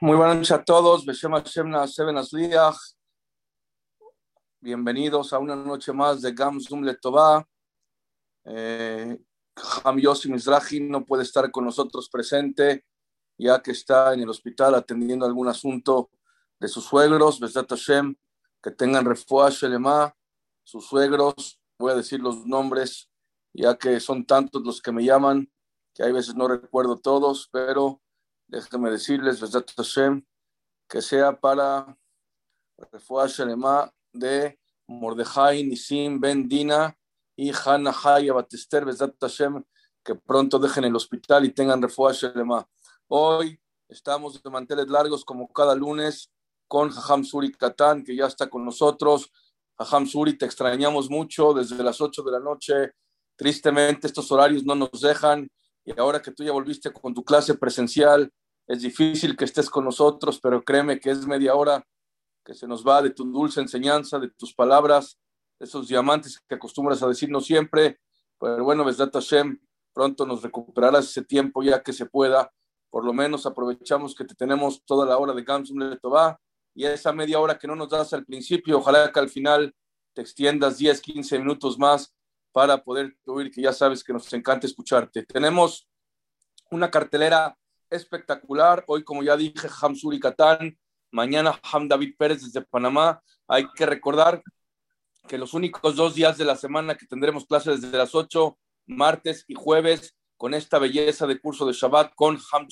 Muy buenas noches a todos. Bienvenidos a una noche más de Gam Zum Letová. Eh, Ham Yossi Mizrahi no puede estar con nosotros presente, ya que está en el hospital atendiendo algún asunto de sus suegros. Besat Hashem, que tengan refuah Shelema, sus suegros. Voy a decir los nombres, ya que son tantos los que me llaman, que hay veces no recuerdo todos, pero déjenme decirles, que sea para Refuah Shelema de Mordejai Nisim Ben Dina y Hannah Haya Batester que pronto dejen el hospital y tengan Refuah Shelema. Hoy estamos de manteles largos como cada lunes con Jajam Suri Katán, que ya está con nosotros. Jajam Suri, te extrañamos mucho desde las 8 de la noche. Tristemente estos horarios no nos dejan y ahora que tú ya volviste con tu clase presencial, es difícil que estés con nosotros, pero créeme que es media hora que se nos va de tu dulce enseñanza, de tus palabras, de esos diamantes que acostumbras a decirnos siempre. Pero bueno, Besdat Hashem, pronto nos recuperarás ese tiempo ya que se pueda. Por lo menos aprovechamos que te tenemos toda la hora de Gamsum y esa media hora que no nos das al principio, ojalá que al final te extiendas 10, 15 minutos más para poder oír, que ya sabes que nos encanta escucharte. Tenemos una cartelera espectacular. Hoy, como ya dije, Hamsuri Catán, mañana Ham David Pérez desde Panamá. Hay que recordar que los únicos dos días de la semana que tendremos clases desde las 8, martes y jueves, con esta belleza de curso de Shabbat con Ham.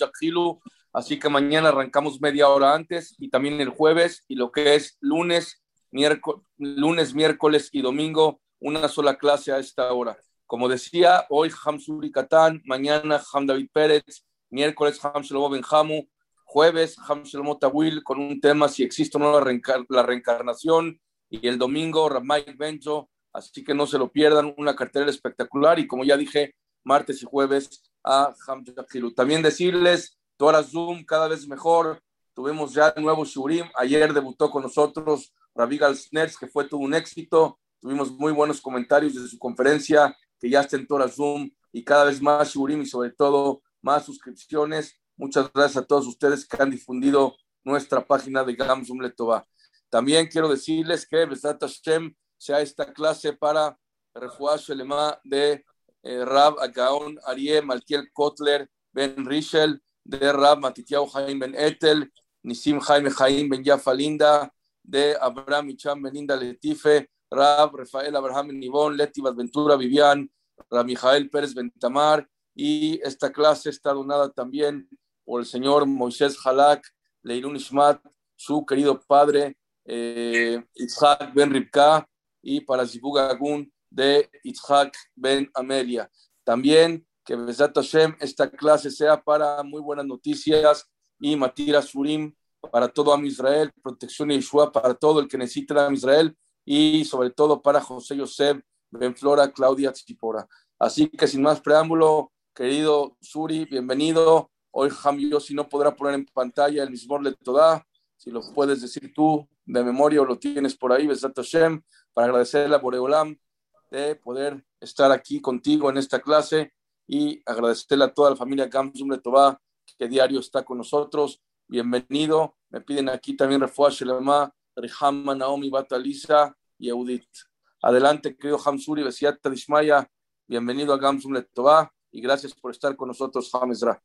Así que mañana arrancamos media hora antes y también el jueves y lo que es lunes, miércoles, lunes, miércoles y domingo, una sola clase a esta hora. Como decía, hoy Hamsuri Catán, mañana Ham David Pérez, miércoles Ham Shlomo Benjamu, jueves Ham Shlomo Tawil con un tema si existe o no la, reencarnación y el domingo Ramay Benjo, así que no se lo pierdan, una cartelera espectacular y como ya dije, martes y jueves a Ham Shakilu. También decirles, Tora Zoom cada vez mejor, tuvimos ya nuevo Shurim, ayer debutó con nosotros Ravigal Sners, que fue todo un éxito, tuvimos muy buenos comentarios de su conferencia, que ya está en Tora Zoom y cada vez más Shurim y sobre todo más suscripciones. Muchas gracias a todos ustedes que han difundido nuestra página de Gamsum Letová. También quiero decirles que Besat Hashem sea esta clase para Refuah Shelema de eh, Rab Agaon Ariel Malkiel Kotler Ben Rishel, de Rab Matitiao Jaim Ben Etel, Nisim Jaime Jaim Ben Yafa Linda, de Abraham Micham Belinda Letife, Rab Rafael Abraham Nibón, Leti Ventura Vivian, Rab Mijael Pérez Bentamar, y esta clase está donada también por el señor Moisés Halak, Leilun Ishmat, su querido padre eh, Itzhak Ben Ribka y para Zibug Agun de Itzhak Ben Amelia. También que Besat Hashem esta clase sea para muy buenas noticias y Matira Surim para todo Am Israel, protección y Yeshua para todo el que necesita Am Israel y sobre todo para José Yosef, Ben Flora, Claudia Tzipora. Así que sin más preámbulo, Querido Suri, bienvenido. Hoy Jamio si no podrá poner en pantalla el mismo le toda. Si lo puedes decir tú de memoria o lo tienes por ahí, Besat Hashem, para agradecerle a Boreolam de poder estar aquí contigo en esta clase y agradecerle a toda la familia Gamsum Letová que diario está con nosotros. Bienvenido. Me piden aquí también Refuah Shelema, Rihama, Naomi, Batalisa y Eudit. Adelante, querido Hamsuri, Besiat Dishmaya. Bienvenido a Gamsum Letová y gracias por estar con nosotros, James Ra.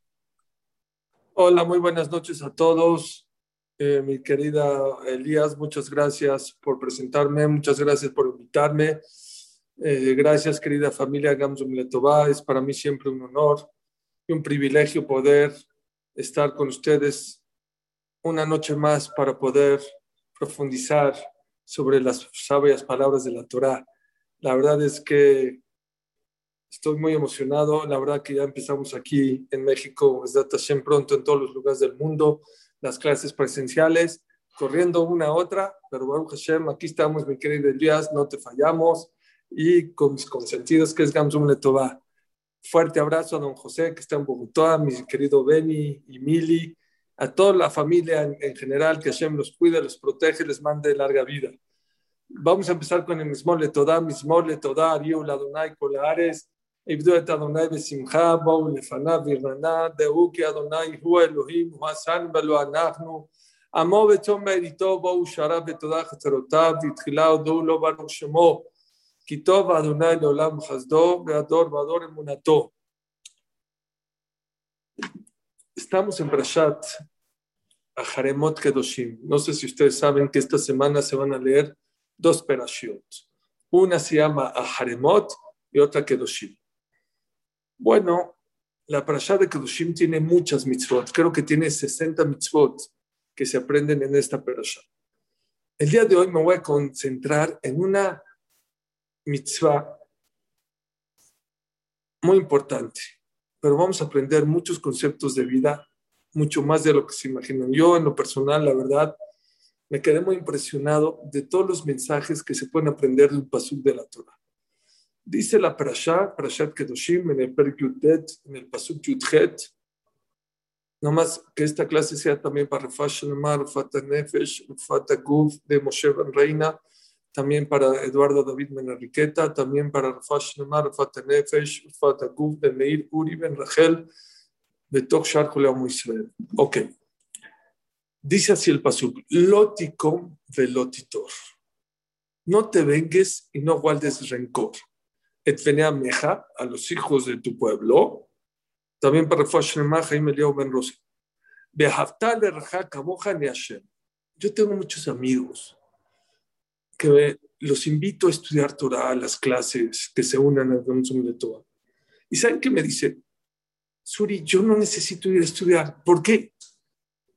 Hola, muy buenas noches a todos. Eh, mi querida Elías, muchas gracias por presentarme, muchas gracias por invitarme. Eh, gracias, querida familia Gamsum Letová. Es para mí siempre un honor y un privilegio poder estar con ustedes una noche más para poder profundizar sobre las sabias palabras de la Torá. La verdad es que Estoy muy emocionado. La verdad que ya empezamos aquí en México, es Hashem pronto en todos los lugares del mundo, las clases presenciales, corriendo una a otra, pero bueno, Hashem, aquí estamos, mi querido Elías, no te fallamos y con mis consentidos que es Gamsum Letová. Fuerte abrazo a don José que está en Bogotá, a mi querido Beni y Mili, a toda la familia en, general, que Hashem los cuide, los protege, les mande larga vida. Vamos a empezar con el mismo Letodá, mismo Letodá, Ariu, Ladonai, Colares, עבדו את אדוני בשמחה, בואו לפניו ברננה, דעו כי אדוני הוא אלוהים, הוא עשן ולא אנחנו. עמו וצום בעיתו, בואו שרה בתודה חצרותיו, ותחילה הודו לו ברוך שמו, כי טוב אדוני לעולם חסדו, והדור והדור אמונתו. Estamos en Brashat Ajaremot Kedoshim. No sé si ustedes saben que esta semana se van a leer dos perashiot. Una se llama Ajaremot y otra Kedoshim. Bueno, la parasha de Kedoshim tiene muchas mitzvot. Creo que tiene 60 mitzvot que se aprenden en esta parasha. El día de hoy me voy a concentrar en una mitzvah muy importante, pero vamos a aprender muchos conceptos de vida, mucho más de lo que se imaginan. Yo, en lo personal, la verdad, me quedé muy impresionado de todos los mensajes que se pueden aprender del pasuk de la Torah. Dice la Parashá, Parashat Kedoshim, en el Per en el Pasuk Yudhet, nomás que esta clase sea también para Refash Shalomar, Rufata Nefesh, Guf de Moshe Ben Reina, también para Eduardo David Menarriqueta, también para Refash Shalomar, Rufata Nefesh, Guf de Meir Uri Ben Rachel, de Tok Shar Israel. Ok. Dice así el Pasuk, Lotikom velotitor. No te vengues y no guardes rencor meja, a los hijos de tu pueblo, también para Ben Rosa. Yo tengo muchos amigos que los invito a estudiar Torah, las clases, que se unan al Zoom de Torah. ¿Y saben qué me dice? Suri, yo no necesito ir a estudiar. ¿Por qué?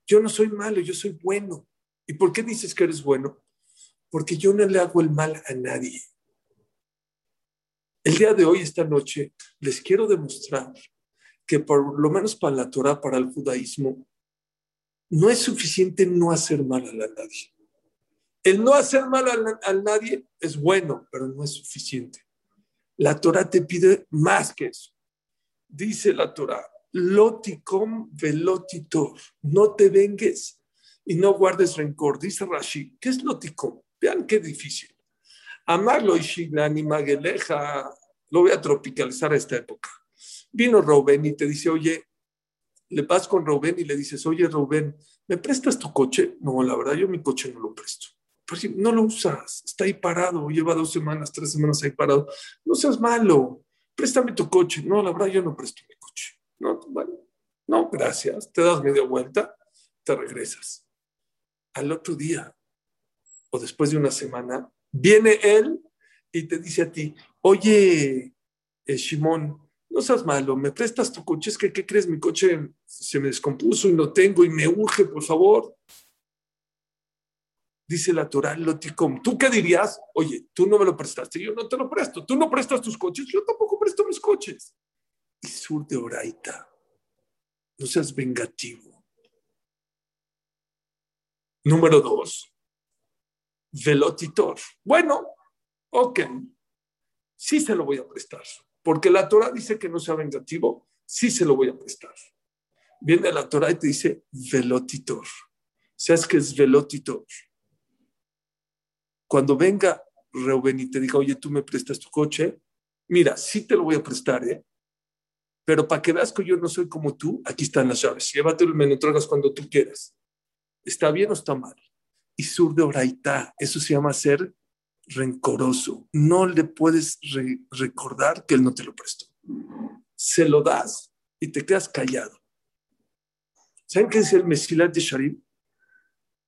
Yo no soy malo, yo soy bueno. ¿Y por qué dices que eres bueno? Porque yo no le hago el mal a nadie. El día de hoy, esta noche, les quiero demostrar que por lo menos para la Torah, para el judaísmo, no es suficiente no hacer mal a nadie. El no hacer mal a, nadie es bueno, pero no es suficiente. La Torah te pide más que eso. Dice la Torah, loticom velotitor, no te vengues y no guardes rencor. Dice Rashi, ¿qué es loticom? Vean qué difícil. Amarlo y Mageleja, lo voy a tropicalizar a esta época. Vino Rubén y te dice, oye, le vas con Rubén y le dices, oye Rubén, ¿me prestas tu coche? No, la verdad, yo mi coche no lo presto. Si no lo usas, está ahí parado, lleva dos semanas, tres semanas ahí parado. No seas malo, préstame tu coche. No, la verdad, yo no presto mi coche. No, no, gracias. Te das media vuelta, te regresas. Al otro día o después de una semana, Viene él y te dice a ti, oye, eh, Shimón, no seas malo, me prestas tu coche, es que, ¿qué crees? Mi coche se me descompuso y no tengo y me urge, por favor. Dice la Torah, Loticom, ¿tú qué dirías? Oye, tú no me lo prestaste, yo no te lo presto, tú no prestas tus coches, yo tampoco presto mis coches. Y sur de Oraita, no seas vengativo. Número dos, velotitor. Bueno, ok, sí se lo voy a prestar, porque la Torah dice que no sea vengativo, sí se lo voy a prestar. Viene la Torah y te dice velotitor. ¿Sabes qué es velotitor? Cuando venga Reuben y te diga, oye, tú me prestas tu coche, mira, sí te lo voy a prestar, ¿eh? Pero para que veas que yo no soy como tú, aquí están las llaves. Llévatelo y me lo entregas cuando tú quieras. ¿Está bien o está mal? Y sur de Oraitá. Eso se llama ser rencoroso. No le puedes recordar que él no te lo prestó. Se lo das y te quedas callado. ¿Saben qué dice el Mesilat de Sharim?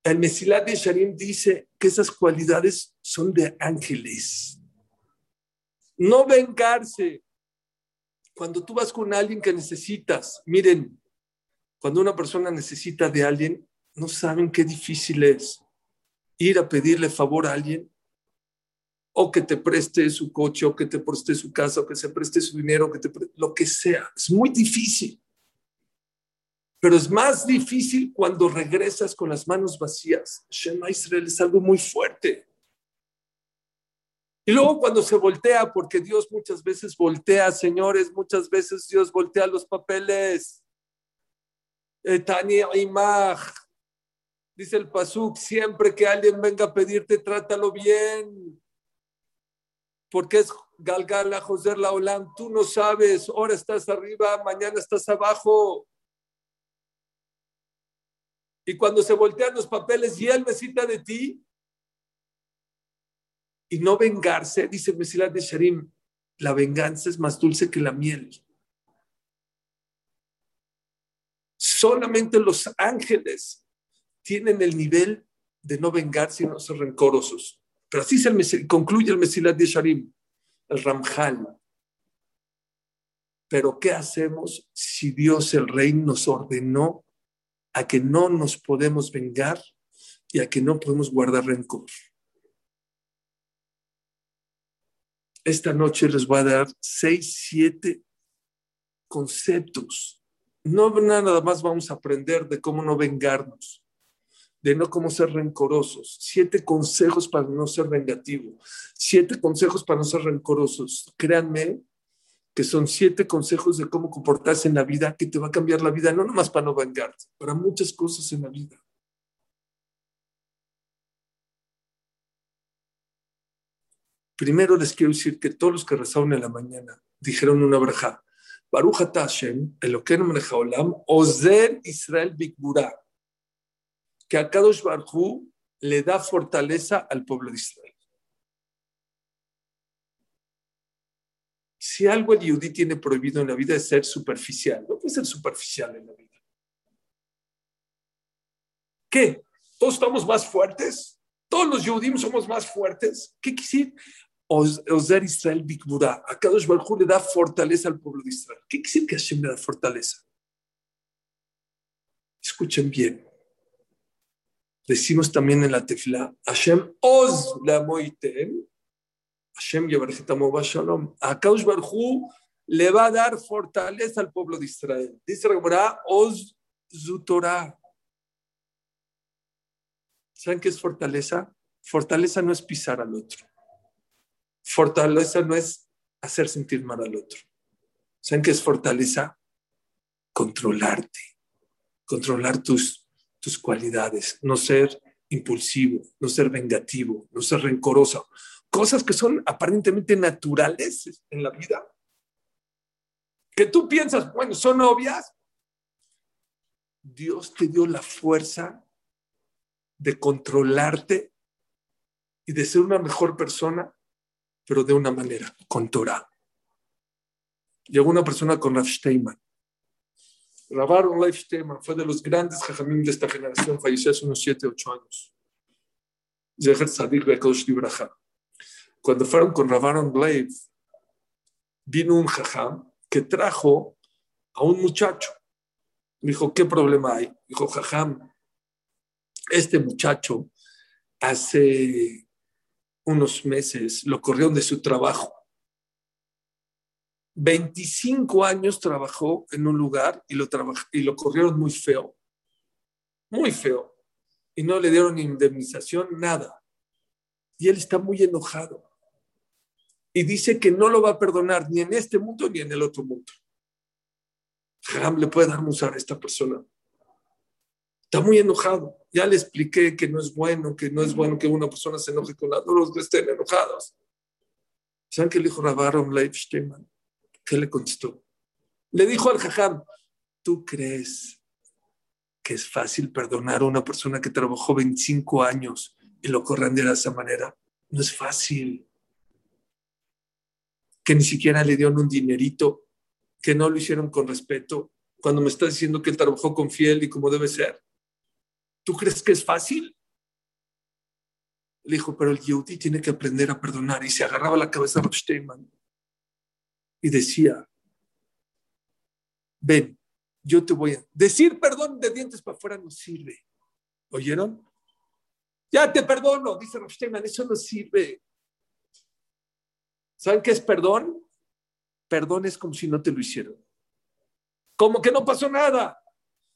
El Mesilat de Sharim dice que esas cualidades son de ángeles. No vengarse. Cuando tú vas con alguien que necesitas, miren, cuando una persona necesita de alguien, no saben qué difícil es ir a pedirle favor a alguien, o que te preste su coche, o que te preste su casa, o que se preste su dinero, que te lo que sea. Es muy difícil. Pero es más difícil cuando regresas con las manos vacías. Shema Israel es algo muy fuerte. Y luego cuando se voltea, porque Dios muchas veces voltea, señores, muchas veces Dios voltea los papeles. Tania Imach, Dice el Pasuk, siempre que alguien venga a pedirte, trátalo bien. Porque es Galgala, José Laolam, tú no sabes, ahora estás arriba, mañana estás abajo. Y cuando se voltean los papeles y él necesita de ti, y no vengarse, dice Mesilat de Sharim, la venganza es más dulce que la miel. Solamente los ángeles tienen el nivel de no vengarse y no ser rencorosos. Pero así se concluye el Mesilat de Sharim, el Ramjal. Pero ¿qué hacemos si Dios el Rey nos ordenó a que no nos podemos vengar y a que no podemos guardar rencor? Esta noche les voy a dar seis, siete conceptos. No nada más vamos a aprender de cómo no vengarnos, de no cómo ser rencorosos. Siete consejos para no ser vengativo. Siete consejos para no ser rencorosos. Créanme que son siete consejos de cómo comportarse en la vida que te va a cambiar la vida, no nomás para no vengarte, para muchas cosas en la vida. Primero les quiero decir que todos los que rezaron en la mañana dijeron una braja. Baruch Hashem, Elokeinu Olam, Ozer Israel Bikbura. Que a Kadosh Barhu le da fortaleza al pueblo de Israel. Si algo el Yudí tiene prohibido en la vida es ser superficial. No puede ser superficial en la vida. ¿Qué? ¿Todos estamos más fuertes? ¿Todos los Yudim somos más fuertes? ¿Qué quisiera? Ozer Israel Bikbura. A Kadosh Baruj le da fortaleza al pueblo de Israel. ¿Qué decir que Hashem le da fortaleza? Escuchen bien. Decimos también en la tefila, Hashem Oz la moitem, Hashem Yevarjetamo Shalom. A Kadosh Baruj le va a dar fortaleza al pueblo de Israel. Dice Gemara, Oz Zutorah. ¿Saben qué es fortaleza? Fortaleza no es pisar al otro. Fortaleza no es hacer sentir mal al otro. ¿Saben qué es fortaleza? Controlarte, controlar tus, tus cualidades, no ser impulsivo, no ser vengativo, no ser rencoroso. Cosas que son aparentemente naturales en la vida. Que tú piensas, bueno, son obvias. Dios te dio la fuerza de controlarte y de ser una mejor persona pero de una manera, con Torah. Llegó una persona con Rav Steinman. Rav Leif Steinman fue de los grandes jajamim de esta generación, falleció hace unos 7, 8 años. Cuando fueron con Rav Leif, vino un jajam que trajo a un muchacho. Dijo, ¿qué problema hay? Dijo, jajam, este muchacho hace unos meses lo corrieron de su trabajo. 25 años trabajó en un lugar y lo, y lo corrieron muy feo, muy feo, y no le dieron indemnización, nada. Y él está muy enojado. Y dice que no lo va a perdonar ni en este mundo ni en el otro mundo. Jam le puede dar musar a esta persona. Está muy enojado. Ya le expliqué que no es bueno, que no es bueno que una persona se enoje con la los que estén enojados. ¿Saben qué le dijo Rabaron Leif ¿Qué le contestó? Le dijo al Jajam, ¿tú crees que es fácil perdonar a una persona que trabajó 25 años y lo corran de esa manera? No es fácil. Que ni siquiera le dieron un dinerito, que no lo hicieron con respeto, cuando me está diciendo que él trabajó con fiel y como debe ser. ¿Tú crees que es fácil? Le dijo, pero el Yehudi tiene que aprender a perdonar. Y se agarraba la cabeza a Steinman y decía, ven, yo te voy a... Decir perdón de dientes para afuera no sirve. ¿Oyeron? Ya te perdono, dice Steinman, eso no sirve. ¿Saben qué es perdón? Perdón es como si no te lo hicieron. Como que no pasó nada.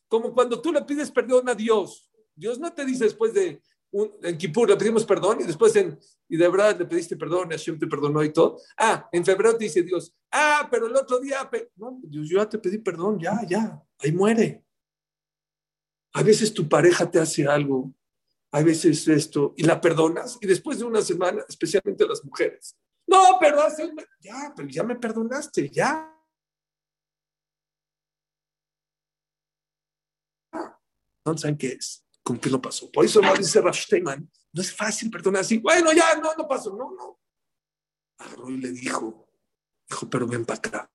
Como cuando tú le pides perdón a Dios. Dios no te dice después de un, en Kippur le pedimos perdón y después en y de verdad le pediste perdón Hashem te perdonó y todo. Ah, en febrero te dice Dios, ah, pero el otro día, no, Dios, yo ya te pedí perdón, ya, ya, ahí muere. A veces tu pareja te hace algo, a veces esto, y la perdonas, y después de una semana, especialmente las mujeres, No, pero hace Ya, pero ya me perdonaste, ya. No saben qué es, con qué lo pasó. Por eso no dice Rafteiman, no es fácil perdonar así. Bueno, ya, no, no pasó. No, no. Agarró y le dijo, dijo, pero ven para acá.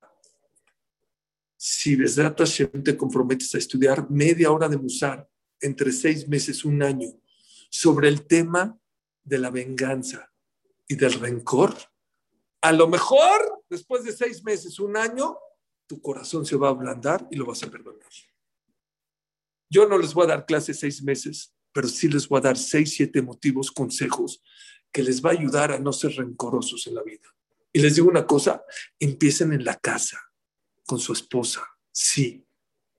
Si desde Hashem te comprometes a estudiar media hora de Musar entre seis meses, un año, sobre el tema de la venganza y del rencor, a lo mejor después de seis meses, un año, tu corazón se va a ablandar y lo vas a perdonar. Yo no les voy a dar clases seis meses, pero sí les voy a dar seis, siete motivos, consejos que les va a ayudar a no ser rencorosos en la vida. Y les digo una cosa, empiecen en la casa, con su esposa. Sí,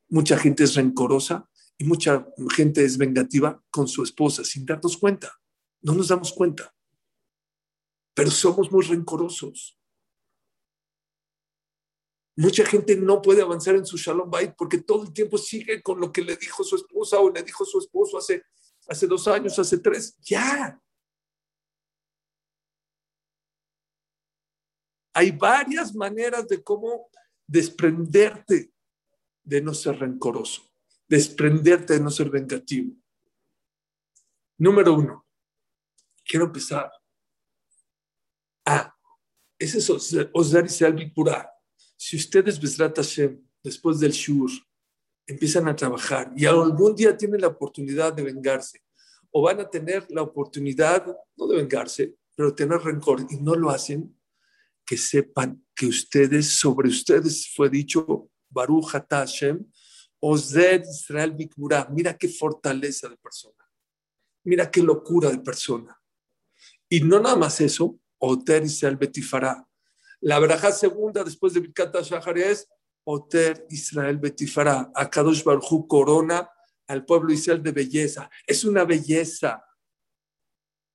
mucha gente es rencorosa y mucha gente es vengativa con su esposa sin darnos cuenta. No nos damos cuenta. Pero somos muy rencorosos. Mucha gente no puede avanzar en su Shalom Bait porque todo el tiempo sigue con lo que le dijo su esposa o le dijo su esposo hace, hace dos años, hace tres. Ya. Hay varias maneras de cómo desprenderte de no ser rencoroso, desprenderte de no ser vengativo. Número uno, quiero empezar. Ah, ese es Osar y Pura. Si ustedes, Besrat Hashem, después del Shur, empiezan a trabajar y algún día tienen la oportunidad de vengarse, o van a tener la oportunidad, no de vengarse, pero tener rencor y no lo hacen, que sepan que ustedes, sobre ustedes fue dicho, Baruch Hashem, Ozer Israel Bikmura. Mira qué fortaleza de persona. Mira qué locura de persona. Y no nada más eso, Oter Israel Betifara. La braja segunda después de Birkat Shahar es Oter Israel Betifara. Akadosh Baruch corona al pueblo Israel de belleza. Es una belleza.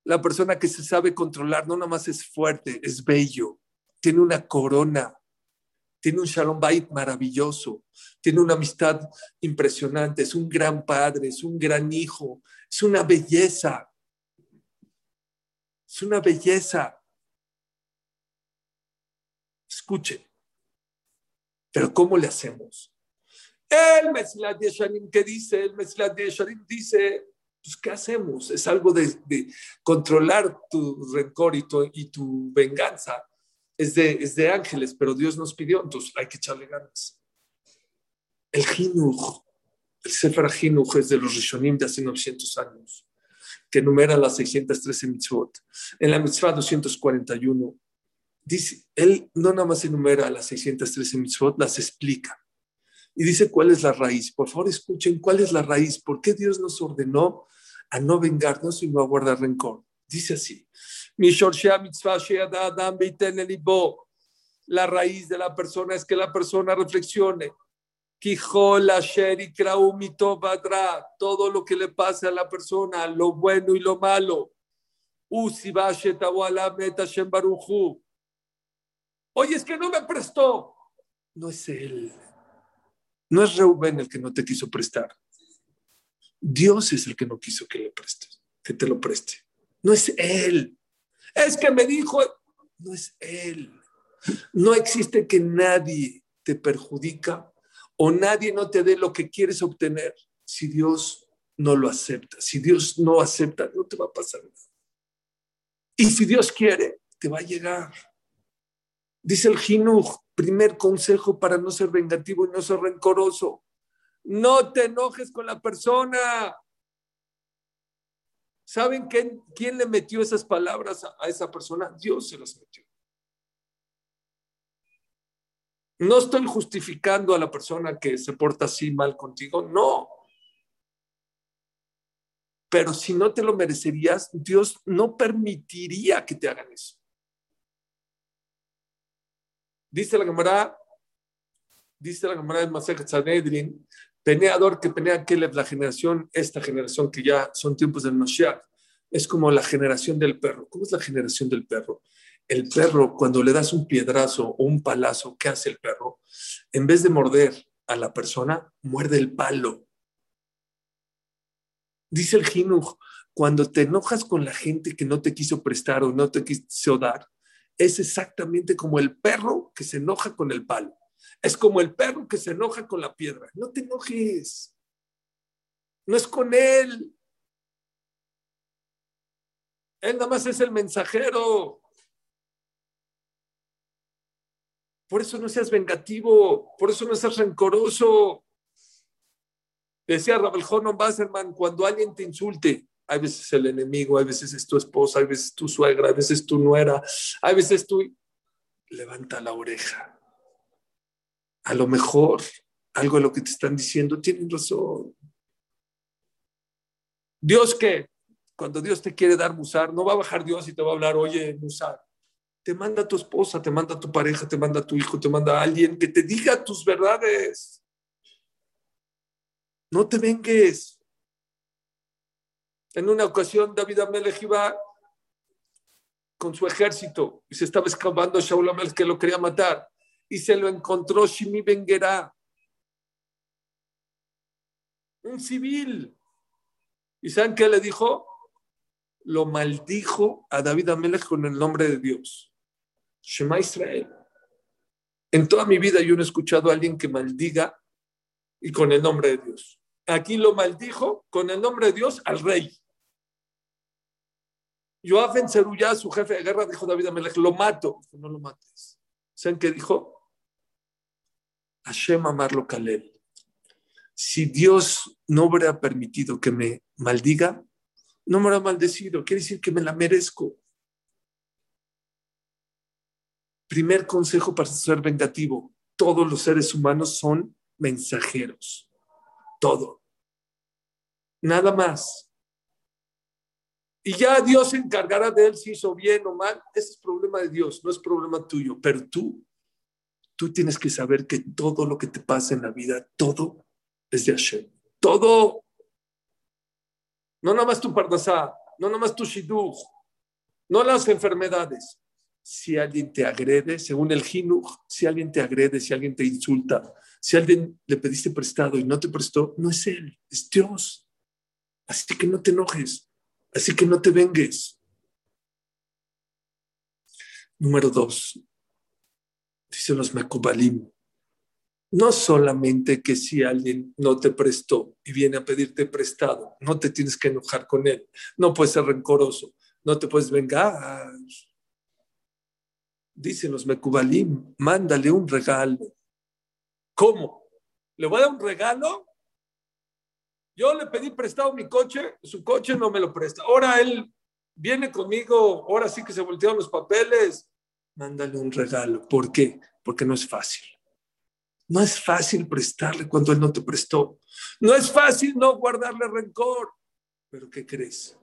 La persona que se sabe controlar no nada más es fuerte, es bello tiene una corona, tiene un Shalom Bait maravilloso, tiene una amistad impresionante, es un gran padre, es un gran hijo, es una belleza. Es una belleza. Escuchen. Pero ¿cómo le hacemos? El Mesilat Yesharim, ¿qué dice? El Mesilat Yesharim dice, pues ¿qué hacemos? Es algo de, controlar tu rencor y tu, venganza es de, es de ángeles, pero Dios nos pidió, entonces hay que echarle ganas. El Jinuj, el Sefer Jinuj es de los Rishonim de hace 900 años, que numera las 613 mitzvot. En la mitzvah 241, dice, él no nada más enumera las 613 mitzvot, las explica. Y dice cuál es la raíz. Por favor, escuchen cuál es la raíz. ¿Por qué Dios nos ordenó a no vengarnos y no a guardar rencor? Dice así. La raíz de la persona es que la persona reflexione. Todo lo que le pase a la persona, lo bueno y lo malo. Oye, es que no me prestó. No es él. No es Reuben el que no te quiso prestar. Dios es el que no quiso que le prestes, que te lo preste. No es él. Es que me dijo, no es él. No existe que nadie te perjudica o nadie no te dé lo que quieres obtener si Dios no lo acepta. Si Dios no acepta, no te va a pasar nada. Y si Dios quiere, te va a llegar. Dice el Jinuj, primer consejo para no ser vengativo y no ser rencoroso. No te enojes con la persona. ¿Saben quién, le metió esas palabras a, esa persona? Dios se las metió. No estoy justificando a la persona que se porta así mal contigo, no. Pero si no te lo merecerías, Dios no permitiría que te hagan eso. Dice la Gemara, dice la Gemara Masej Sanedrin, Peneador que penea Kelev, la generación, esta generación que ya son tiempos del Mashiach, es como la generación del perro. ¿Cómo es la generación del perro? El perro, cuando le das un piedrazo o un palazo, ¿qué hace el perro? En vez de morder a la persona, muerde el palo. Dice el Jinuj, cuando te enojas con la gente que no te quiso prestar o no te quiso dar, es exactamente como el perro que se enoja con el palo. Es como el perro que se enoja con la piedra. No te enojes. No es con él. Él nada más es el mensajero. Por eso no seas vengativo, por eso no seas rencoroso. Decía Rabel Jonon Basserman, cuando alguien te insulte, hay veces el enemigo, hay veces es tu esposa, hay veces tu suegra, hay veces tu nuera, hay veces tú, levanta la oreja. A lo mejor algo de lo que te están diciendo tienen razón. Dios que cuando Dios te quiere dar musar, no va a bajar Dios y te va a hablar, oye, musar. Te manda tu esposa, te manda tu pareja, te manda tu hijo, te manda alguien que te diga tus verdades. No te vengues. En una ocasión, David Amelech iba con su ejército y se estaba escapando a Shaul Amelech que lo quería matar. Y se lo encontró Shimi Benguerá, un civil. ¿Y saben qué le dijo? Lo maldijo a David Amelech con el nombre de Dios. Shema Israel. En toda mi vida yo no he escuchado a alguien que maldiga y con el nombre de Dios. Aquí lo maldijo con el nombre de Dios al rey. Yoaf en Ceruyá, su jefe de guerra, dijo David Amelech, lo mato. No lo mates. ¿Saben qué dijo? Hashem amarlo Kalel. Si Dios no hubiera permitido que me maldiga, no me hubiera maldecido. Quiere decir que me la merezco. Primer consejo para ser vengativo. Todos los seres humanos son mensajeros. Todo. Nada más. Y ya Dios se encargará de él si hizo bien o mal. Ese es problema de Dios, no es problema tuyo. Pero tú, tú tienes que saber que todo lo que te pasa en la vida, todo es de Hashem. Todo. No nada más tu pardasá, no nada más tu shidduch, no las enfermedades. Si alguien te agrede, según el jinuch, si alguien te agrede, si alguien te insulta, si alguien le pediste prestado y no te prestó, no es él, es Dios. Así que no te enojes. Así que no te vengues. Número dos, dicen los Mekubalim, no solamente que si alguien no te prestó y viene a pedirte prestado, no te tienes que enojar con él, no puedes ser rencoroso, no te puedes vengar. Dicen los Mekubalim, mándale un regalo. ¿Cómo? ¿Le voy a dar un regalo? Yo le pedí prestado mi coche, su coche no me lo presta. Ahora él viene conmigo, ahora sí que se voltearon los papeles. Mándale un regalo. ¿Por qué? Porque no es fácil. No es fácil prestarle cuando él no te prestó. No es fácil no guardarle rencor. Pero ¿qué crees?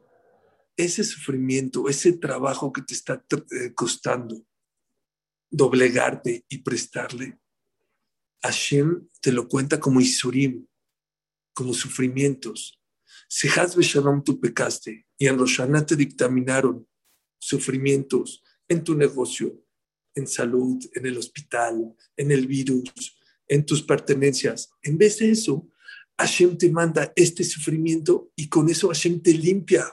Ese sufrimiento, ese trabajo que te está eh, costando, doblegarte y prestarle, Hashem te lo cuenta como Isurim, como sufrimientos. Si Hazbe Shalom tú pecaste y en Roshaná te dictaminaron sufrimientos en tu negocio, en salud, en el hospital, en el virus, en tus pertenencias. En vez de eso, Hashem te manda este sufrimiento y con eso Hashem te limpia.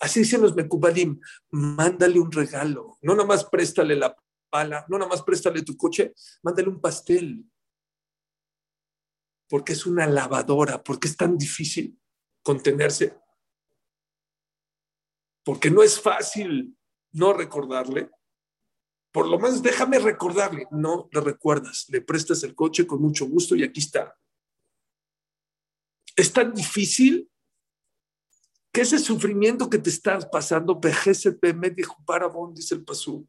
Así dicen los Mekubalim, mándale un regalo, no nada más préstale la pala, no nada más préstale tu coche, mándale un pastel, porque es una lavadora, porque es tan difícil contenerse, porque no es fácil no recordarle. Por lo menos déjame recordarle. No le recuerdas, le prestas el coche con mucho gusto y aquí está. Es tan difícil que ese sufrimiento que te estás pasando, PGCP, medio parabón, dice el Pasú,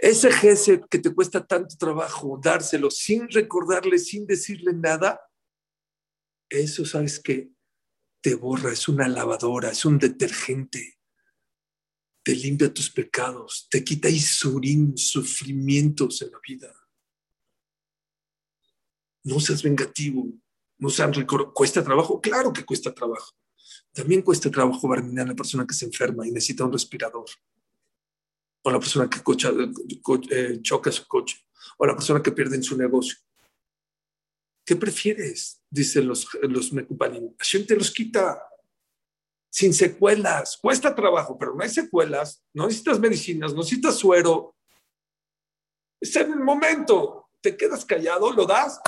ese gesed que te cuesta tanto trabajo dárselo sin recordarle, sin decirle nada, eso sabes que te borra, es una lavadora, es un detergente. Te limpia tus pecados, te quita isurín, sufrimientos en la vida. No seas vengativo, no seas ¿Cuesta trabajo? Claro que cuesta trabajo. También cuesta trabajo a la persona que se enferma y necesita un respirador o la persona que eh, choca su coche, o la persona que pierde en su negocio. ¿Qué prefieres? Dicen los, los Mekubalim. Hashem te los quita. sin secuelas. Cuesta trabajo, pero no hay secuelas. No necesitas medicinas, no necesitas suero. Es el momento. Te quedas callado, lo das.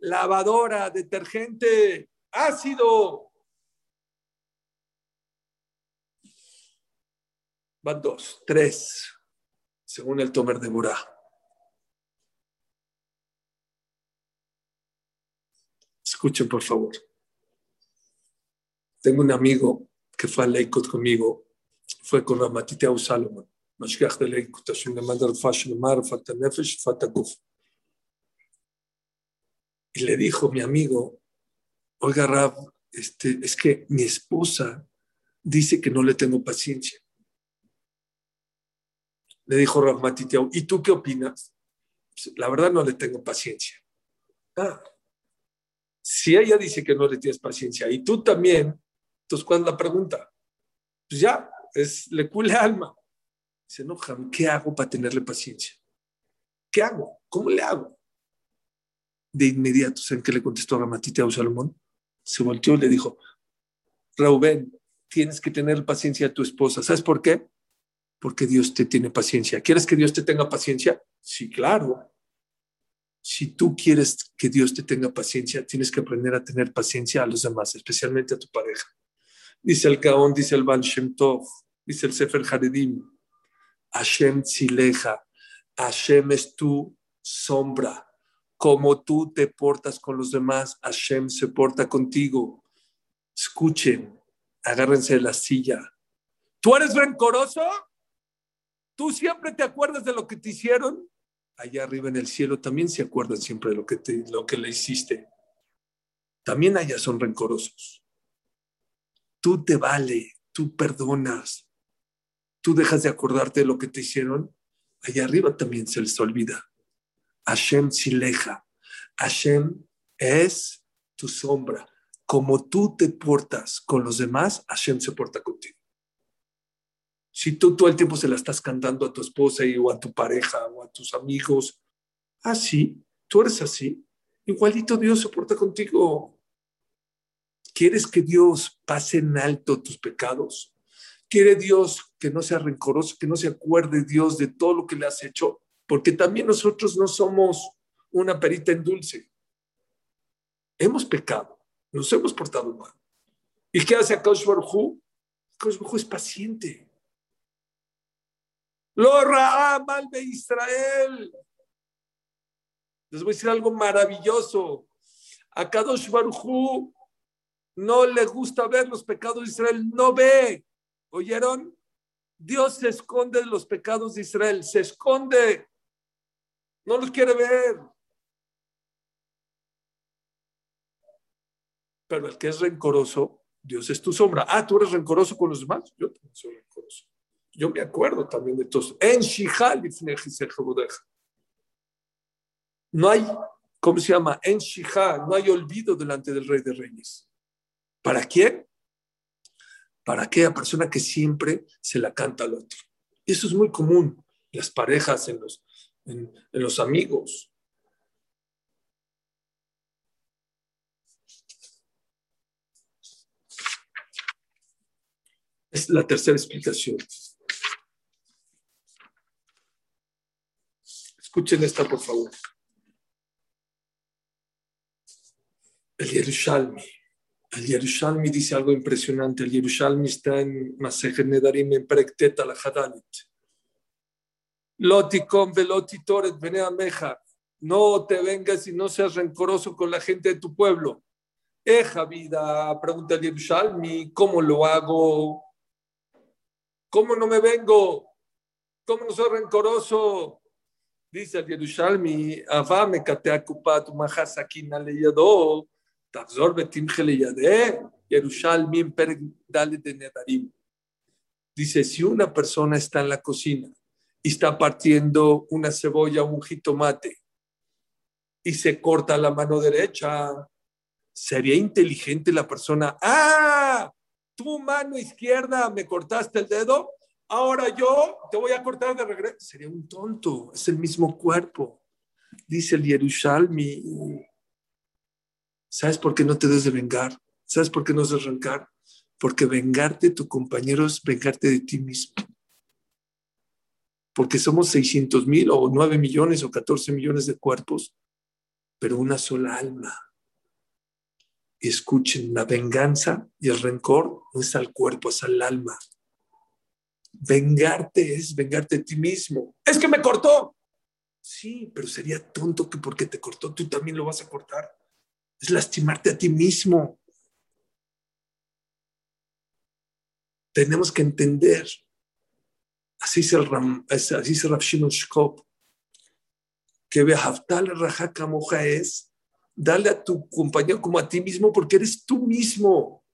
Lavadora, detergente, ácido. Van dos, tres, según el Tomer de Burá. Escuchen, por favor. Tengo un amigo que fue a Leikot conmigo, fue con Ramatiteu Salomon. Mashgach de. Y le dijo mi amigo, oiga Rab, este, es que mi esposa dice que no le tengo paciencia. Le dijo Rab Matiteau, ¿y tú qué opinas? La verdad no le tengo paciencia. Ah, si ella dice que no le tienes paciencia y tú también, entonces ¿cuál es la pregunta? Pues ya, es le cule alma. Dice, no, ¿qué hago para tenerle paciencia? ¿Qué hago? ¿Cómo le hago? De inmediato, ¿saben qué le contestó a Salomón? Se volteó y le dijo, Reuben, tienes que tener paciencia a tu esposa. ¿Sabes por qué? Porque Dios te tiene paciencia. ¿Quieres que Dios te tenga paciencia? Sí, claro. Si tú quieres que Dios te tenga paciencia, tienes que aprender a tener paciencia a los demás, especialmente a tu pareja. Dice el Gaón, dice el Baal Shem Tov, dice el Sefer Haredim, Hashem Tzileja, Hashem es tu sombra. Como tú te portas con los demás, Hashem se porta contigo. Escuchen, agárrense de la silla. ¿Tú eres rencoroso? ¿Tú siempre te acuerdas de lo que te hicieron? allá arriba en el cielo también se acuerdan siempre de lo que, te, lo que le hiciste. También allá son rencorosos. Tú te vale, tú perdonas, tú dejas de acordarte de lo que te hicieron. Allá arriba también se les olvida. Hashem sileja. Hashem es tu sombra. Como tú te portas con los demás, Hashem se porta contigo. Si tú todo el tiempo se la estás cantando a tu esposa y, o a tu pareja o a tus amigos, así, tú eres así, igualito Dios se porta contigo. ¿Quieres que Dios pase en alto tus pecados? ¿Quiere Dios que no sea rencoroso, que no se acuerde Dios de todo lo que le has hecho? Porque también nosotros no somos una perita en dulce. Hemos pecado, nos hemos portado mal. ¿Y qué hace Akash Baruj es paciente. Lo mal de Israel. Les voy a decir algo maravilloso. A Kadosh Barujú no le gusta ver los pecados de Israel, no ve. ¿Oyeron? Dios se esconde de los pecados de Israel, se esconde. No los quiere ver. Pero el que es rencoroso, Dios es tu sombra. Ah, tú eres rencoroso con los demás. Yo también soy. Yo me acuerdo también de todos. En Shihal No hay, ¿cómo se llama? En Shihal, no hay olvido delante del Rey de Reyes. ¿Para quién? Para aquella persona que siempre se la canta al otro. Eso es muy común en las parejas, en los, en los amigos. Es la tercera explicación. Escuchen esta, por favor. El Yerushalmi. El Yerushalmi dice algo impresionante. El Yerushalmi está en Masejet Nedarim, en Prektet al. Loticom velotitoret meja. No te vengas y no seas rencoroso con la gente de tu pueblo. Eja vida, pregunta el Yerushalmi, ¿cómo lo hago? ¿Cómo no me vengo? ¿Cómo no soy rencoroso? Dice el Yerushalmi, Avame kateakupat mahasakina leyado, tachzor betimche leyade, Yerushalmi en dale de nedarim. Dice, si una persona está en la cocina y está partiendo una cebolla un jitomate y se corta la mano derecha, sería inteligente la persona, ah, tu mano izquierda me cortaste el dedo, ahora yo te voy a cortar de regreso. Sería un tonto, es el mismo cuerpo. Dice el Yerushalmi. ¿Sabes por qué no te debes de vengar? ¿Sabes por qué no debes arrancar? Porque vengarte de tu compañero es vengarte de ti mismo. Porque somos 600 mil o 9 millones o 14 millones de cuerpos, pero una sola alma. Y escuchen, la venganza y el rencor no es al cuerpo, es al alma. Vengarte es vengarte de ti mismo. Es que me cortó. Sí, pero sería tonto que porque te cortó tú también lo vas a cortar. Es lastimarte a ti mismo. Tenemos que entender. Así dice el Ram, así dice Rav Shimon Shkop, que es dale a tu compañero como a ti mismo porque eres tú mismo.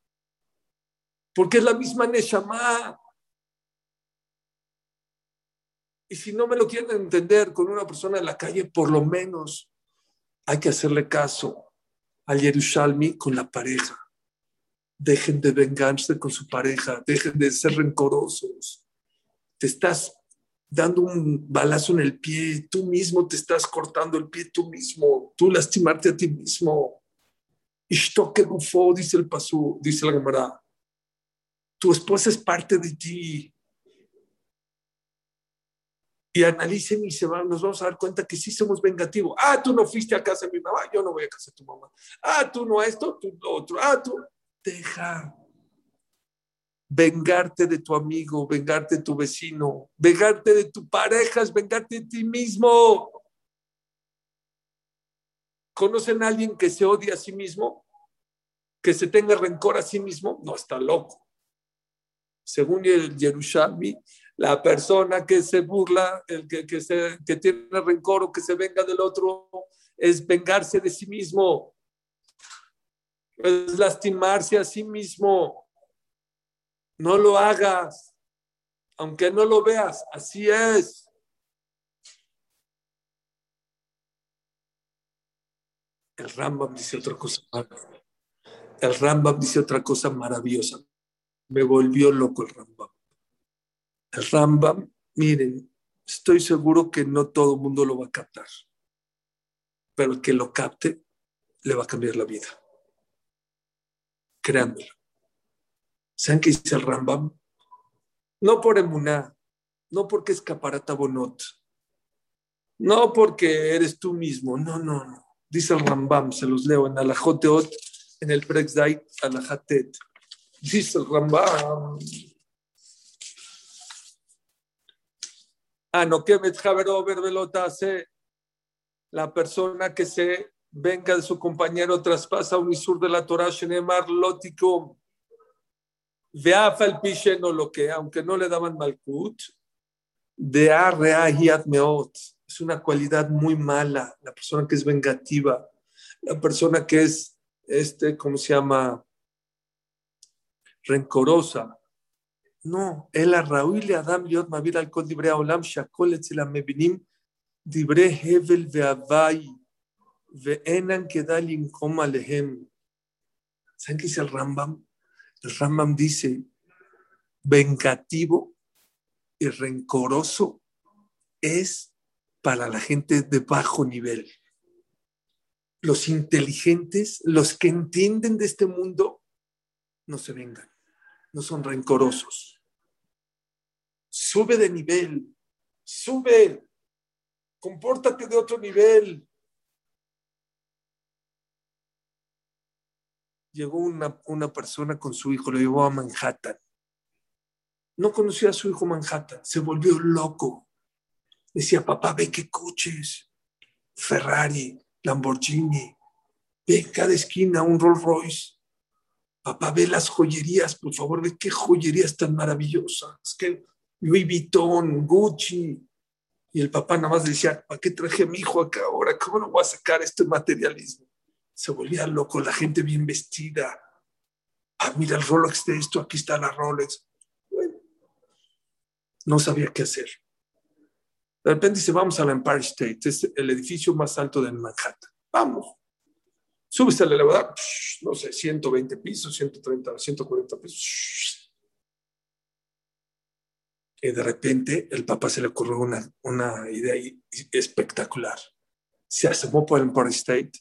Porque es la misma Neshama. Y si no me lo quieren entender con una persona en la calle, por lo menos hay que hacerle caso al Yerushalmi con la pareja. Dejen de vengarse con su pareja, dejen de ser rencorosos. Te estás dando un balazo en el pie, tú mismo te estás cortando el pie tú mismo, tú lastimarte a ti mismo. Bufo, dice el pasú, dice la Gemara. Tu esposa es parte de ti, y analicen y se van, nos vamos a dar cuenta que sí somos vengativos. Ah, tú no fuiste a casa de mi mamá, yo no voy a casa de tu mamá. Ah, tú no esto, tú otro. Ah, tú. Deja. Vengarte de tu amigo, vengarte de tu vecino, vengarte de tu pareja, vengarte de ti mismo. ¿Conocen a alguien que se odia a sí mismo? ¿Que se tenga rencor a sí mismo? No, está loco. Según el Yerushalmi, la persona que se burla, el que, que, se, que tiene rencor o que se venga del otro, es vengarse de sí mismo, es lastimarse a sí mismo. No lo hagas, aunque no lo veas, así es. El Rambam dice otra cosa. El Rambam dice otra cosa maravillosa. Me volvió loco el Rambam el Rambam, miren, estoy seguro que no todo el mundo lo va a captar, pero el que lo capte le va a cambiar la vida. Créanmelo. ¿Saben qué dice el Rambam? No por emuná, no porque es caparata bonot, no porque eres tú mismo, no, no, no. Dice el Rambam, se los leo en Alajoteot, en el Prexdait, Alajatet. Dice el Rambam, Ah, no que hace la persona que se venga de su compañero traspasa un isur de la Torah Shenemar Lotikum. Veafa el pishe no lo que, aunque no le daban malkut, de meot. Es una cualidad muy mala, la persona que es vengativa, la persona que es, este, ¿cómo se llama? Rencorosa. No, el le Adam liot mavir al kol dibre olam shakol etzel mevinim dibre hevel ve'avai ve'enan kedal inkom alehem. ¿Saben qué dice el Rambam? El Rambam dice, vengativo y rencoroso es para la gente de bajo nivel. Los inteligentes, los que entienden de este mundo, no se vengan no son rencorosos. Sube de nivel, sube, compórtate de otro nivel. Llegó una, una persona con su hijo, lo llevó a Manhattan. No conocía a su hijo Manhattan, se volvió loco. Decía, papá, ve qué coches, Ferrari, Lamborghini, ve en cada esquina un Rolls Royce. Papá, ve las joyerías, por favor, ve qué joyerías tan maravillosas. Louis Vuitton, Gucci. Y el papá nada más decía, ¿para qué traje a mi hijo acá ahora? ¿Cómo no voy a sacar este materialismo? Se volvía loco, la gente bien vestida. Ah, mira el Rolex de esto, aquí está la Rolex. Bueno, no sabía qué hacer. De repente dice, vamos a la Empire State, es el edificio más alto de Manhattan. Vamos. Subes al elevador, no sé, 120 pisos, 130, 140 pisos. De repente el papá se le ocurrió una, una idea espectacular. Se asomó por el Empire State,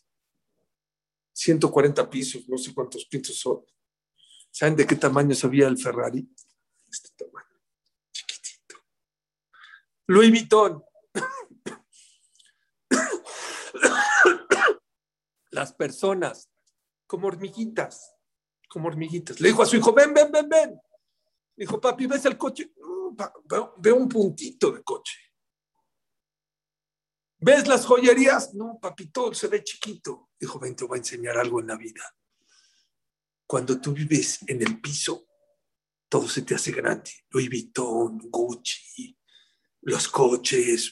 140 pisos, no sé cuántos pisos son. ¿Saben de qué tamaño sabía el Ferrari? Este tamaño, chiquitito. Louis Vuitton. Las personas como hormiguitas, como hormiguitas. Le dijo a su hijo, ven, ven, ven, ven. Dijo, papi, ¿ves el coche? Veo, un puntito de coche. ¿Ves las joyerías? No, papi, todo se ve chiquito. Dijo, ven, te voy a enseñar algo en la vida. Cuando tú vives en el piso, todo se te hace grande. Louis Vuitton, Gucci, los coches.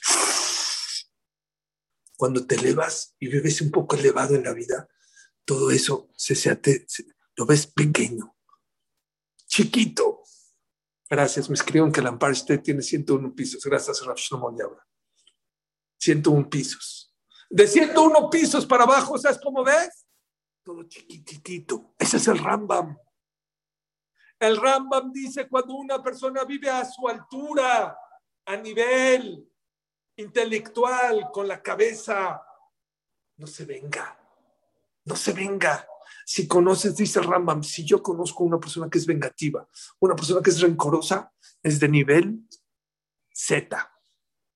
Cuando te elevas y vives un poco elevado en la vida, todo eso se, se, lo ves pequeño, chiquito. Gracias, me escriben que el Empire State tiene 101 pisos. Gracias, Rav Shlomo Yabra. 101 pisos. De 101 pisos para abajo, ¿sabes cómo ves? Todo chiquitito. Ese es el Rambam. El Rambam dice cuando una persona vive a su altura, a nivel intelectual, con la cabeza, no se venga, no se venga. Si conoces, dice Rambam, si yo conozco una persona que es vengativa, una persona que es rencorosa, es de nivel Z.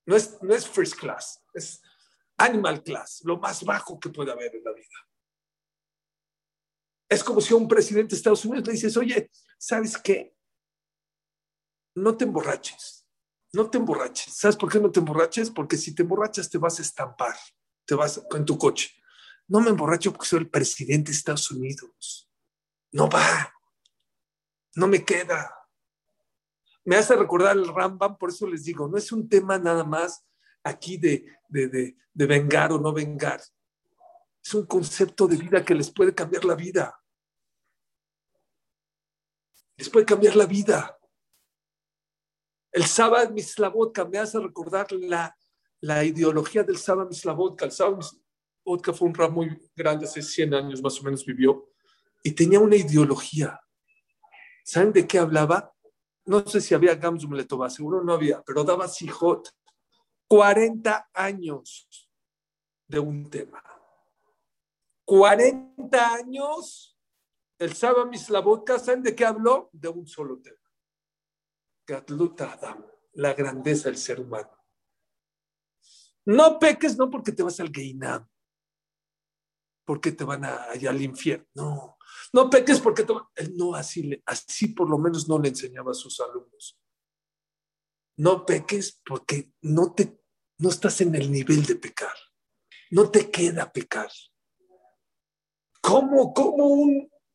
No es, no es first class, es animal class, lo más bajo que puede haber en la vida. Es como si a un presidente de Estados Unidos le dices, oye, ¿sabes qué? No te emborraches, no te emborraches. ¿Sabes por qué no te emborraches? Porque si te emborrachas te vas a estampar, te vas con tu coche. No me emborracho porque soy el presidente de Estados Unidos. No va. No me queda. Me hace recordar el Rambam, por eso les digo, no es un tema nada más aquí de, de, de vengar o no vengar. Es un concepto de vida que les puede cambiar la vida. Les puede cambiar la vida. El Sábado Mislavotka me hace recordar la, la ideología del Sábado Mislavotka. El Sábado Otka fue un rap muy grande, hace 100 años más o menos vivió, y tenía una ideología. ¿Saben de qué hablaba? No sé si había Gamsum Letová, seguro no había, pero daba Sijot. 40 años de un tema. 40 años, el Saba Mislavotka, ¿saben de qué habló? De un solo tema. Gatluta Adam, la grandeza del ser humano. No peques, no porque te vas al Geinam, porque te van a, allá al infierno. No, no peques porque te Él no así, así por lo menos no le enseñaba a sus alumnos. No peques porque no, te, no estás en el nivel de pecar. No te queda pecar. ¿Cómo, cómo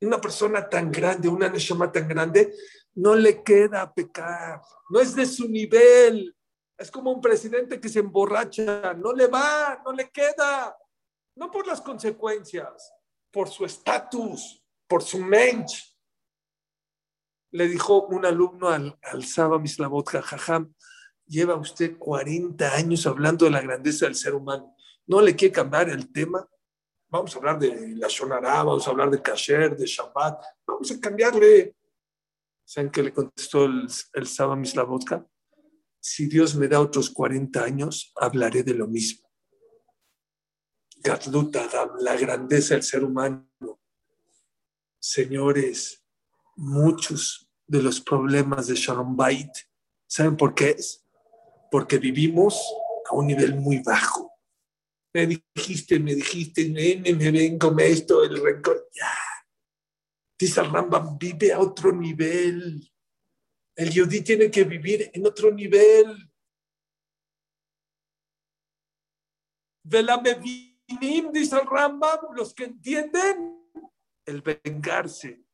una persona tan grande, una neshama tan grande, no le queda pecar? No es de su nivel. Es como un presidente que se emborracha. No le va, no le queda no por las consecuencias, por su estatus, por su mensch. Le dijo un alumno al, al Saba Mislavotka, jajam, lleva usted 40 años hablando de la grandeza del ser humano. ¿No le quiere cambiar el tema? Vamos a hablar de la Shonara, vamos a hablar de Kasher, de Shabbat, vamos a cambiarle. ¿Saben qué le contestó el, el Saba Mislavotka? Si Dios me da otros 40 años, hablaré de lo mismo la grandeza del ser humano. Señores, muchos de los problemas de Shalom Bait, ¿saben por qué es? Porque vivimos a un nivel muy bajo. Me dijiste, me dijiste, nene, me vengo, me esto, el rencor. Ya. Dice Rambam, vive a otro nivel. El Yudí tiene que vivir en otro nivel. Vela me dice el Rambam, los que entienden, el vengarse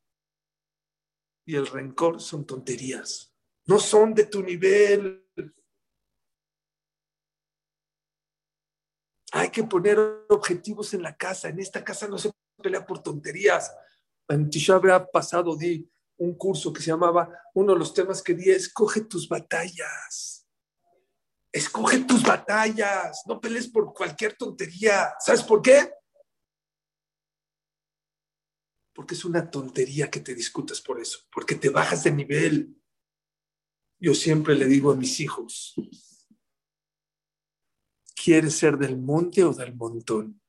y el rencor son tonterías. No son de tu nivel. Hay que poner objetivos en la casa. En esta casa no se pelea por tonterías. En Tisha ha pasado di un curso que se llamaba, uno de los temas que di, escoge tus batallas. Escoge tus batallas, no pelees por cualquier tontería. ¿Sabes por qué? Porque es una tontería que te discutas por eso, porque te bajas de nivel. Yo siempre le digo a mis hijos, ¿quieres ser del monte o del montón?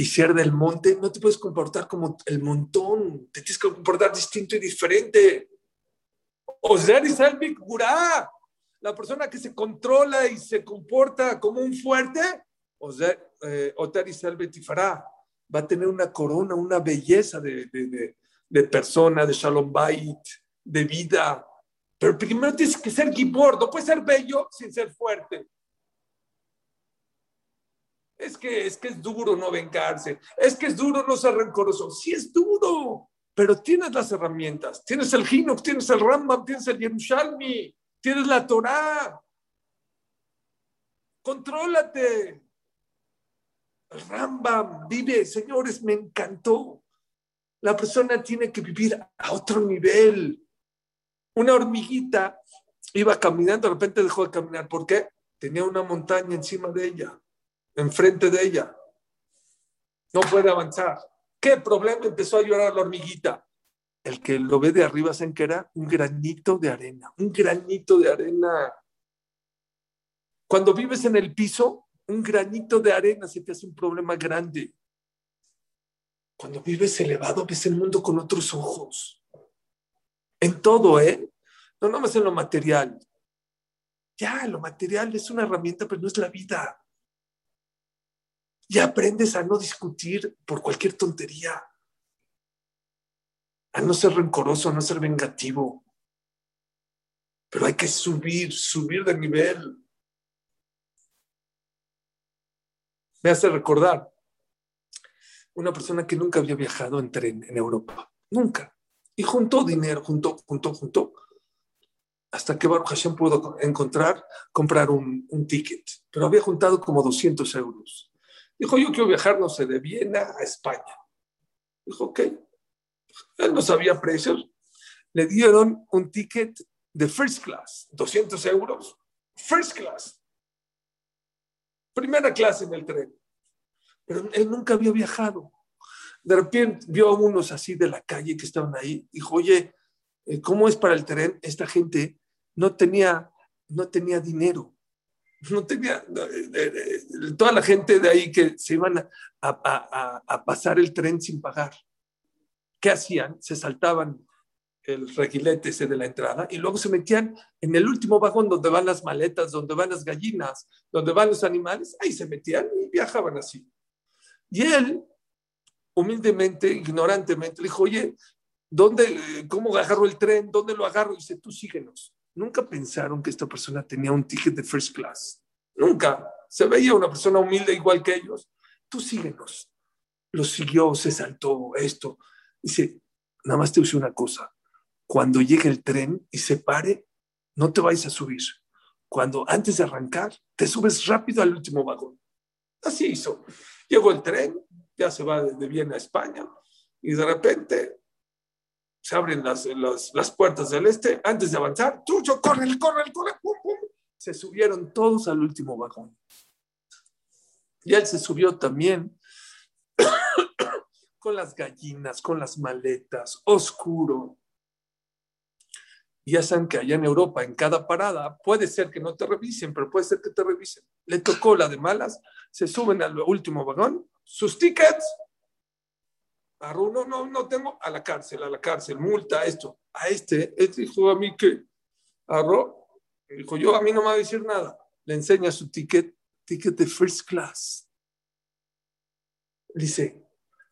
quisiera del monte, no te puedes comportar como el montón, te tienes que comportar distinto y diferente. Ozer y Salvik Gurá, la persona que se controla y se comporta como un fuerte, Ozer eh, y Salvik Tifará, va a tener una corona, una belleza de, de, de, persona, de Shalom Bait, de vida. Pero primero tienes que ser gibor, no puedes ser bello sin ser fuerte. Es que, es que es duro no vengarse, es que es duro no ser rencoroso. Sí es duro, pero tienes las herramientas. Tienes el Hinox, tienes el Rambam, tienes el Yerushalmi, tienes la Torah. Contrólate. Rambam vive, señores, me encantó. La persona tiene que vivir a otro nivel. Una hormiguita iba caminando, de repente dejó de caminar. ¿Por qué? Tenía una montaña encima de ella enfrente de ella. No puede avanzar. ¿Qué problema empezó a llorar la hormiguita? El que lo ve de arriba se era un granito de arena, un granito de arena. Cuando vives en el piso, un granito de arena se te hace un problema grande. Cuando vives elevado, ves el mundo con otros ojos. En todo, ¿eh? No nada más en lo material. Ya, lo material es una herramienta, pero no es la vida y aprendes a no discutir por cualquier tontería, a no ser rencoroso, a no ser vengativo. Pero hay que subir, subir de nivel. Me hace recordar una persona que nunca había viajado en tren en Europa, nunca. Y juntó dinero, juntó, juntó, juntó, hasta que Baruch Hashem pudo encontrar, comprar un, un ticket. Pero había juntado como 200 euros. Dijo, yo quiero viajar, no sé, de Viena a España. Dijo, ok. Él no sabía precios. Le dieron un ticket de first class, 200 euros. First class. Primera clase en el tren. Pero él nunca había viajado. De repente vio a unos así de la calle que estaban ahí. Dijo, oye, eh, ¿cómo es para el tren? Esta gente no tenía, no tenía dinero no tenía, toda la gente de ahí que se iban a, pasar el tren sin pagar. ¿Qué hacían? Se saltaban el reguilete ese de la entrada y luego se metían en el último vagón donde van las maletas, donde van las gallinas, donde van los animales, ahí se metían y viajaban así. Y él, humildemente, ignorantemente, le dijo, oye, ¿dónde, cómo agarro el tren? ¿Dónde lo agarro? Y dice, tú síguenos. Nunca pensaron que esta persona tenía un ticket de first class. Nunca. Se veía una persona humilde igual que ellos. Tú síguenos. Lo siguió, se saltó esto. Dice, nada más te usé una cosa. Cuando llegue el tren y se pare, no te vayas a subir. Cuando antes de arrancar, te subes rápido al último vagón. Así hizo. Llegó el tren, ya se va de Viena a España, y de repente se abren las, las, puertas del este, antes de avanzar, Tucho, corre, corre, corre, pum, pum. Se subieron todos al último vagón. Y él se subió también con las gallinas, con las maletas, oscuro. Ya saben que allá en Europa, en cada parada, puede ser que no te revisen, pero puede ser que te revisen. Le tocó la de malas, se suben al último vagón, sus tickets, no, no, no tengo, a la cárcel, a la cárcel, multa, esto. A este, este dijo a mí que, Arro, dijo yo, a mí no me va a decir nada. Le enseña su ticket, ticket de first class. Dice,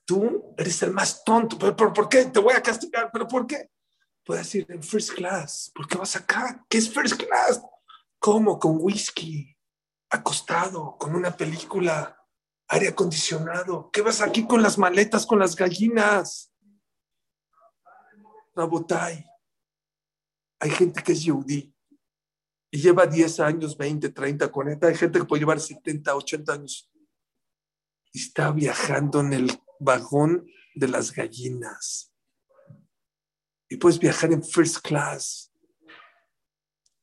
tú eres el más tonto, pero, ¿por qué? Te voy a castigar, pero ¿por qué? Puede decir en first class, ¿por qué vas acá? ¿Qué es first class? ¿Cómo? Con whisky, acostado, con una película aire acondicionado. ¿Qué vas aquí con las maletas, con las gallinas? Rabotay. Hay gente que es yudí y lleva 10 años, 20, 30, 40. Hay gente que puede llevar 70, 80 años. Y está viajando en el vagón de las gallinas. Y puedes viajar en first class.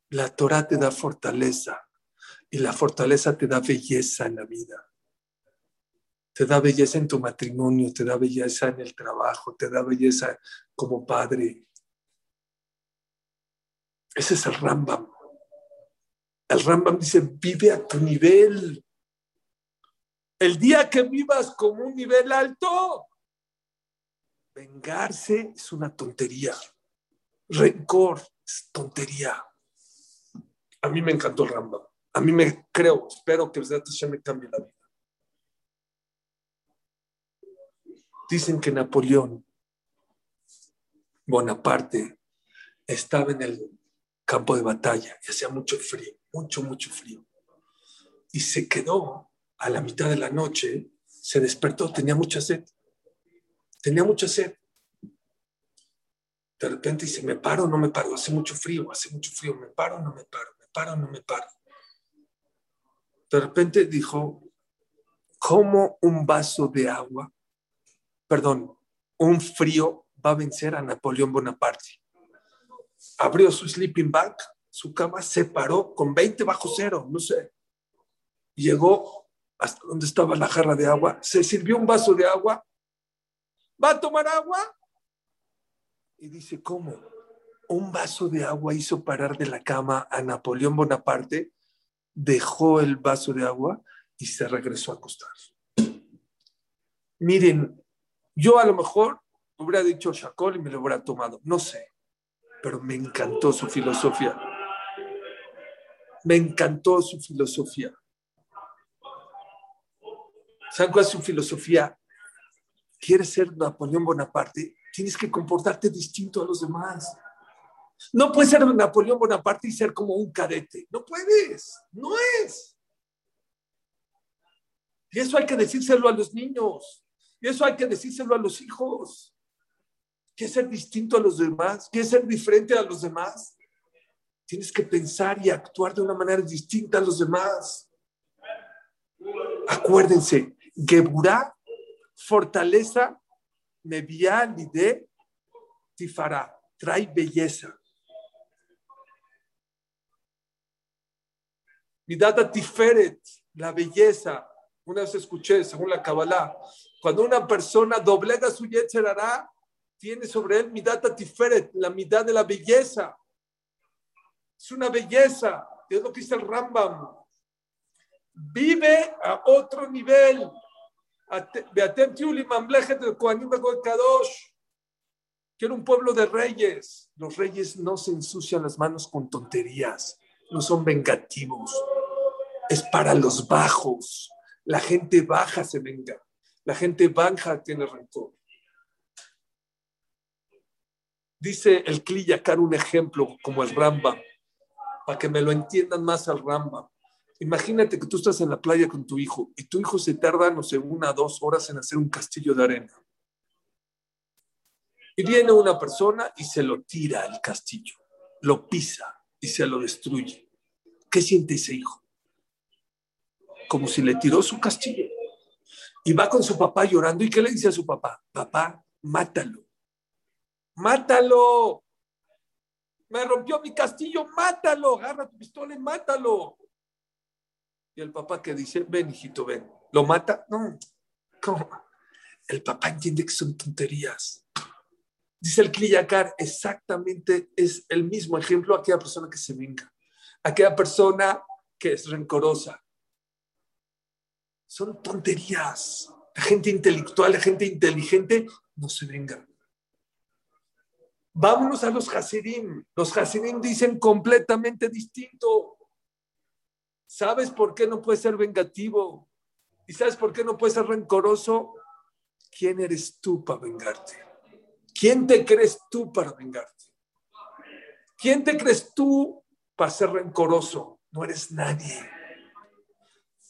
La Torah te da fortaleza y la fortaleza te da belleza en la vida te da belleza en tu matrimonio, te da belleza en el trabajo, te da belleza como padre. Ese es el Rambam. El Rambam dice, vive a tu nivel. El día que vivas como un nivel alto, vengarse es una tontería. Rencor es tontería. A mí me encantó el Rambam. A mí me creo, espero que se me cambie la vida. Dicen que Napoleón Bonaparte estaba en el campo de batalla y hacía mucho frío, mucho, mucho frío. Y se quedó a la mitad de la noche, se despertó, tenía mucha sed. Tenía mucha sed. De repente dice, me paro, no me paro, hace mucho frío, hace mucho frío, me paro, no me paro, me paro, no me paro. De repente dijo, ¿cómo un vaso de agua, perdón, un frío va a vencer a Napoleón Bonaparte? Abrió su sleeping bag, su cama, se paró con 20 bajo cero, no sé. Llegó hasta donde estaba la jarra de agua, se sirvió un vaso de agua, ¿va a tomar agua? Y dice, ¿cómo? Un vaso de agua hizo parar de la cama a Napoleón Bonaparte, dejó el vaso de agua y se regresó a acostar. Miren, yo a lo mejor hubiera dicho Chacol y me lo hubiera tomado, no sé, pero me encantó su filosofía. Me encantó su filosofía. ¿Saben cuál es su filosofía? ¿Quieres ser Napoleón Bonaparte? Tienes que comportarte distinto a los demás. No puedes ser Napoleón Bonaparte y ser como un cadete. No puedes. No es. Y eso hay que decírselo a los niños. Y eso hay que decírselo a los hijos. ¿Quieres ser distinto a los demás? ¿Quieres ser diferente a los demás? Tienes que pensar y actuar de una manera distinta a los demás. Acuérdense, Geburá, fortaleza, Nevia Lide, Tifara, trae belleza. Midata Tiferet, la belleza. Una vez escuché, según la Kabbalah, cuando una persona doblega su yetzerará, tiene sobre él Midata Tiferet, la mitad de la belleza. Es una belleza, es lo que dice el Rambam. Vive a otro nivel Quiero un pueblo de reyes. Los reyes no se ensucian las manos con tonterías, no son vengativos. Es para los bajos. La gente baja se venga. La gente baja tiene rencor. Dice el Kliyakar un ejemplo como el Ramba, para que me lo entiendan más al Ramba. Imagínate que tú estás en la playa con tu hijo y tu hijo se tarda, no sé, una o dos horas en hacer un castillo de arena. Y viene una persona y se lo tira el castillo, lo pisa y se lo destruye. ¿Qué siente ese hijo? Como si le tiró su castillo. Y va con su papá llorando. ¿Y qué le dice a su papá? Papá, mátalo. Mátalo. Me rompió mi castillo, mátalo. Agarra tu pistola y mátalo. Y el papá que dice, ven, hijito, ven. ¿Lo mata? No. ¿Cómo? El papá entiende que son tonterías. Dice el Kliyakar, exactamente es el mismo ejemplo a aquella persona que se venga, aquella persona que es rencorosa. Son tonterías. La gente intelectual, la gente inteligente, no se venga. Vámonos a los Hasidim. Los Hasidim dicen completamente distinto. ¿Sabes por qué no puedes ser vengativo? ¿Y sabes por qué no puedes ser rencoroso? ¿Quién eres tú para vengarte? ¿Quién te crees tú para vengarte? ¿Quién te crees tú para ser rencoroso? No eres nadie.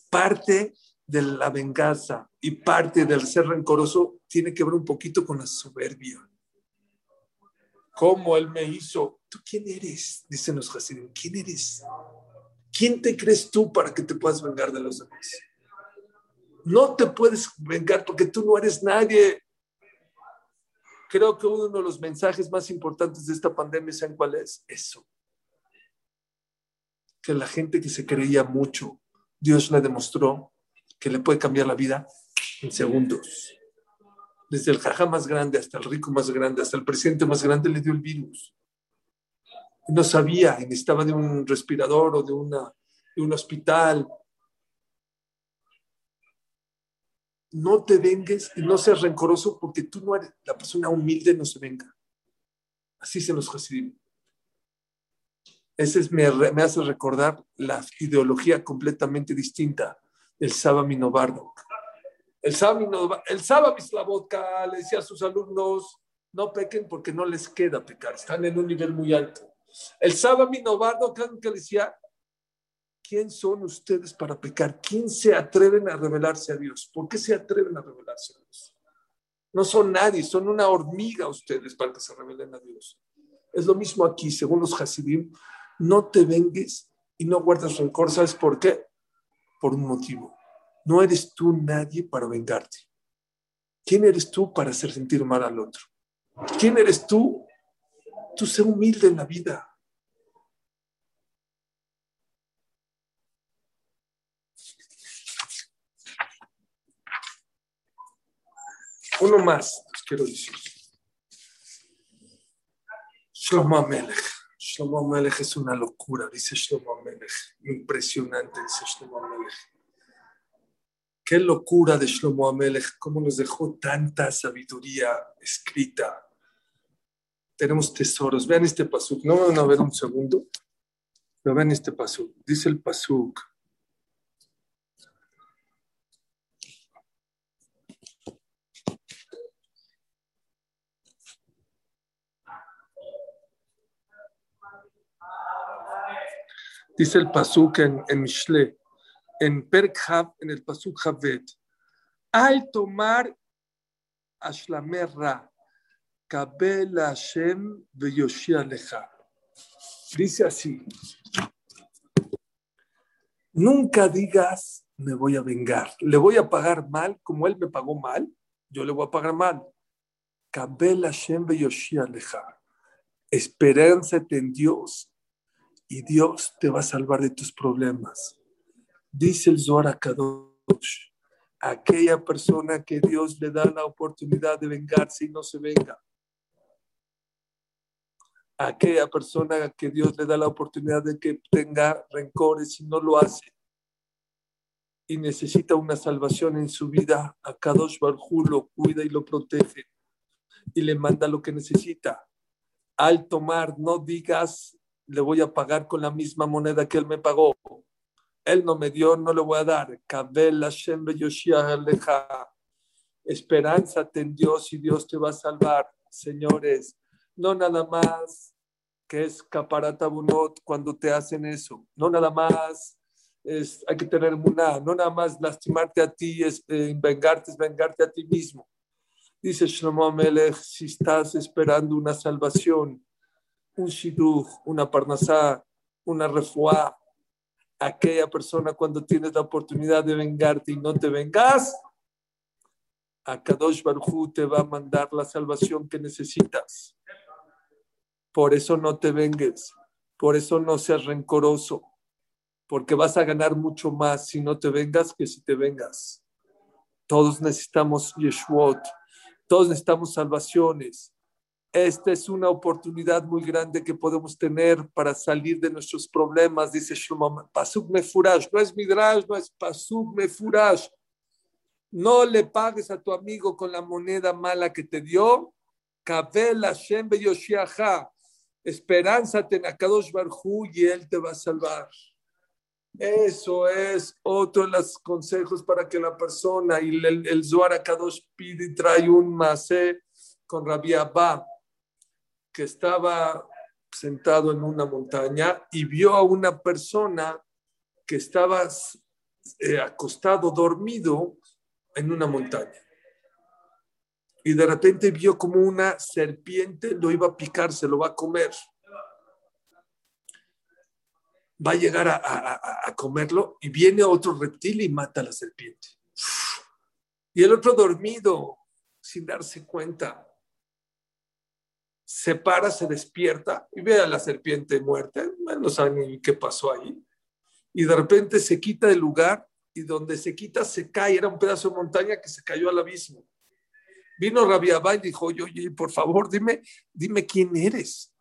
Parte de la venganza y parte del ser rencoroso tiene que ver un poquito con la soberbia. ¿Cómo él me hizo? ¿Tú quién eres? Dicen los Hasidim. ¿Quién eres? ¿Quién te crees tú para que te puedas vengar de los demás? No te puedes vengar porque tú no eres nadie. Creo que uno de los mensajes más importantes de esta pandemia, ¿saben cuál es? Eso. Que la gente que se creía mucho, Dios le demostró que le puede cambiar la vida en segundos. Desde el jaja más grande hasta el rico más grande, hasta el presidente más grande le dio el virus no sabía y necesitaba de un respirador o de, una, de un hospital. no te vengues y no seas rencoroso porque tú no eres, la persona humilde no se venga. Así se nos Hasidim. Ese me, me, hace recordar la ideología completamente distinta del Saba Minobardo. El Saba, el Saba le decía a sus alumnos, no pequen porque no les queda pecar, están en un nivel muy alto. El Saba Minobardo que decía, ¿quién son ustedes para pecar? ¿Quién se atreven a revelarse a Dios? ¿Por qué se atreven a revelarse a Dios? No son nadie, son una hormiga ustedes para que se revelen a Dios. Es lo mismo aquí, según los Hasidim, no te vengues y no guardes rencor. ¿Sabes por qué? Por un motivo. No eres tú nadie para vengarte. ¿Quién eres tú para hacer sentir mal al otro? ¿Quién eres tú? Tú sé humilde en la vida. Uno más, les quiero decir. Shlomo Amelech. Shlomo Amelech es una locura, dice Shlomo Amelech. Impresionante, dice Shlomo Amelech. Qué locura de Shlomo Amelech, cómo nos dejó tanta sabiduría escrita. Tenemos tesoros. Vean este pasuk. No me van a ver un segundo, vean este pasuk. Dice el pasuk. Dice el Pasuk en, en Mishle, en Perkhav, en el Pasuk Havet, al tomar Ashlamerra, Kabel Hashem. Dice así, nunca digas, me voy a vengar, le voy a pagar mal como él me pagó mal, yo le voy a pagar mal. Kabel Hashem Lecha. Esperanza en Dios y Dios te va a salvar de tus problemas. Dice el Zohar Kadosh, aquella persona que Dios le da la oportunidad de vengarse y no se venga. Aquella persona que Dios le da la oportunidad de que tenga rencores y no lo hace. Y necesita una salvación en su vida. A Kadosh Barjú lo cuida y lo protege. Y le manda lo que necesita. Al tomar, no digas le voy a pagar con la misma moneda que él me pagó. Él no me dio, no le voy a dar. Esperanza en Dios y Dios te va a salvar, señores. No nada más que es caparatabunot cuando te hacen eso. No nada más es, hay que tener una, no nada más lastimarte a ti, es eh, vengarte, vengarte a ti mismo. Dice Shlomo Amelech, si estás esperando una salvación, un shidduch, una parnasá, una refuá, aquella persona cuando tienes la oportunidad de vengarte y no te vengas, a Kadosh Baruj te va a mandar la salvación que necesitas. Por eso no te vengues, por eso no seas rencoroso, porque vas a ganar mucho más si no te vengas que si te vengas. Todos necesitamos Yeshuot, todos necesitamos salvaciones. Esta es una oportunidad muy grande que podemos tener para salir de nuestros problemas, dice Shlomo. Pasuk furash, no es midrash, no es pasuk furash. No le pagues a tu amigo con la moneda mala que te dio. Kabel Hashem Yoshiaha. Esperánzate en Akadosh Barhu y él te va a salvar. Eso es otro de los consejos para que la persona y el, el Zohar Akadosh pide y trae un masé con Rabbi Abba que estaba sentado en una montaña y vio a una persona que estaba eh, acostado, dormido en una montaña. Y de repente vio como una serpiente lo iba a picar, se lo va a comer. Va a llegar a, a comerlo y viene otro reptil y mata a la serpiente. Y el otro dormido, sin darse cuenta, se para, se despierta y ve a la serpiente muerta, no sabe qué pasó ahí, y de repente se quita del lugar y donde se quita se cae, era un pedazo de montaña que se cayó al abismo. Vino Rabiabá y dijo, oye, oye, por favor, dime, dime quién eres.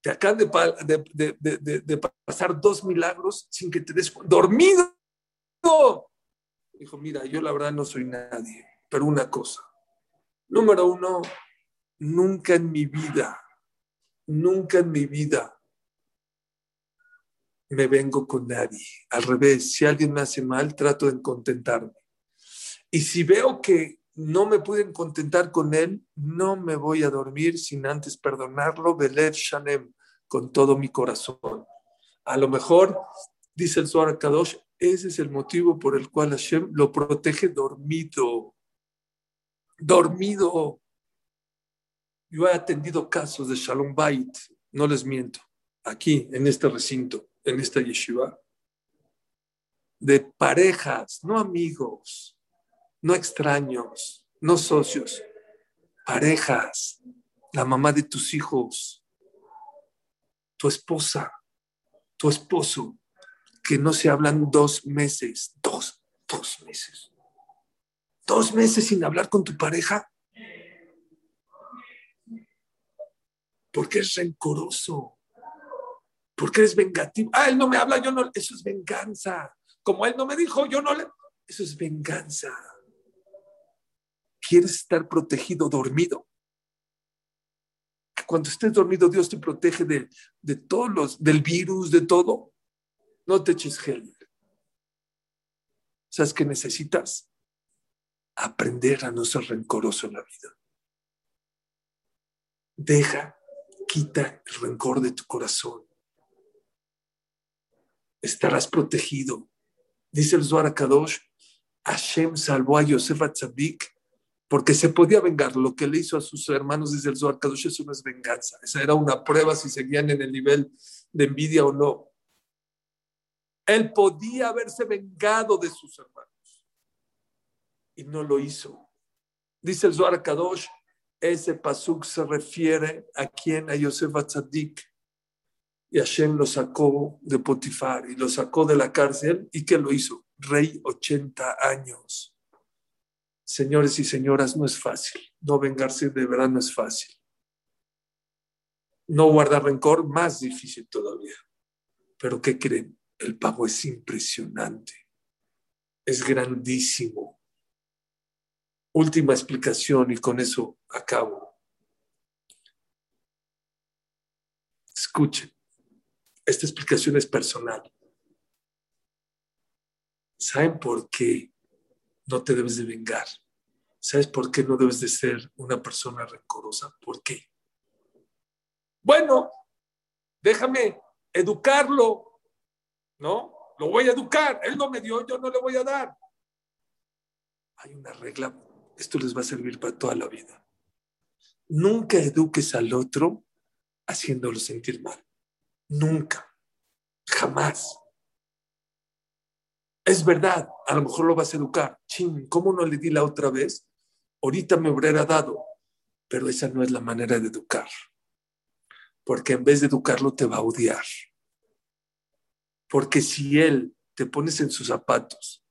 Te acaban de, de, de, pasar dos milagros sin que te des dormido. Dijo, mira, yo la verdad no soy nadie, pero una cosa. Número uno, nunca en mi vida, nunca en mi vida me vengo con nadie. Al revés, si alguien me hace mal, trato de contentarme. Y si veo que no me pueden contentar con él, no me voy a dormir sin antes perdonarlo, Belev Shanem, con todo mi corazón. A lo mejor, dice el Zohar Kadosh, ese es el motivo por el cual Hashem lo protege dormido. Dormido. Yo he atendido casos de Shalom Bait, no les miento, aquí, en este recinto, en esta yeshiva, de parejas, no amigos, no extraños, no socios, parejas, la mamá de tus hijos, tu esposa, tu esposo, que no se hablan dos meses, dos, dos meses, dos meses sin hablar con tu pareja. Porque es rencoroso, porque eres vengativo. Ah, él no me habla, yo no, eso es venganza. Como él no me dijo, yo no le, eso es venganza. ¿Quieres estar protegido, dormido? Cuando estés dormido, Dios te protege de, de todos los, del virus, de todo. No te eches gel. ¿Sabes qué necesitas? Aprender a no ser rencoroso en la vida. Deja, quita el rencor de tu corazón. Estarás protegido. Dice el Zohar Kadosh, Hashem salvó a Yosef porque se podía vengar. Lo que le hizo a sus hermanos desde el Zohar Kadosh, eso no es venganza. Esa era una prueba si seguían en el nivel de envidia o no. Él podía haberse vengado de sus hermanos y no lo hizo. Dice el Zohar Kadosh, ese pasuk se refiere a quien, a Yosef Atzadik. Y Hashem lo sacó de Potifar y lo sacó de la cárcel. ¿Y qué lo hizo? Rey 80 años. Señores y señoras, no es fácil. No vengarse de verdad no es fácil. No guardar rencor, más difícil todavía. Pero ¿qué creen? El pago es impresionante. Es grandísimo. Última explicación y con eso acabo. Escuchen, esta explicación es personal. ¿Saben por qué no te debes de vengar. ¿Sabes por qué no debes de ser una persona rencorosa? ¿Por qué? Bueno, déjame educarlo, ¿no? Lo voy a educar. Él no me dio, yo no le voy a dar. Hay una regla, esto les va a servir para toda la vida. Nunca eduques al otro haciéndolo sentir mal. Nunca. Jamás. Es verdad, a lo mejor lo vas a educar. Ching, ¿cómo no le di la otra vez? Ahorita me hubiera dado. Pero esa no es la manera de educar. Porque en vez de educarlo te va a odiar. Porque si él te pones en sus zapatos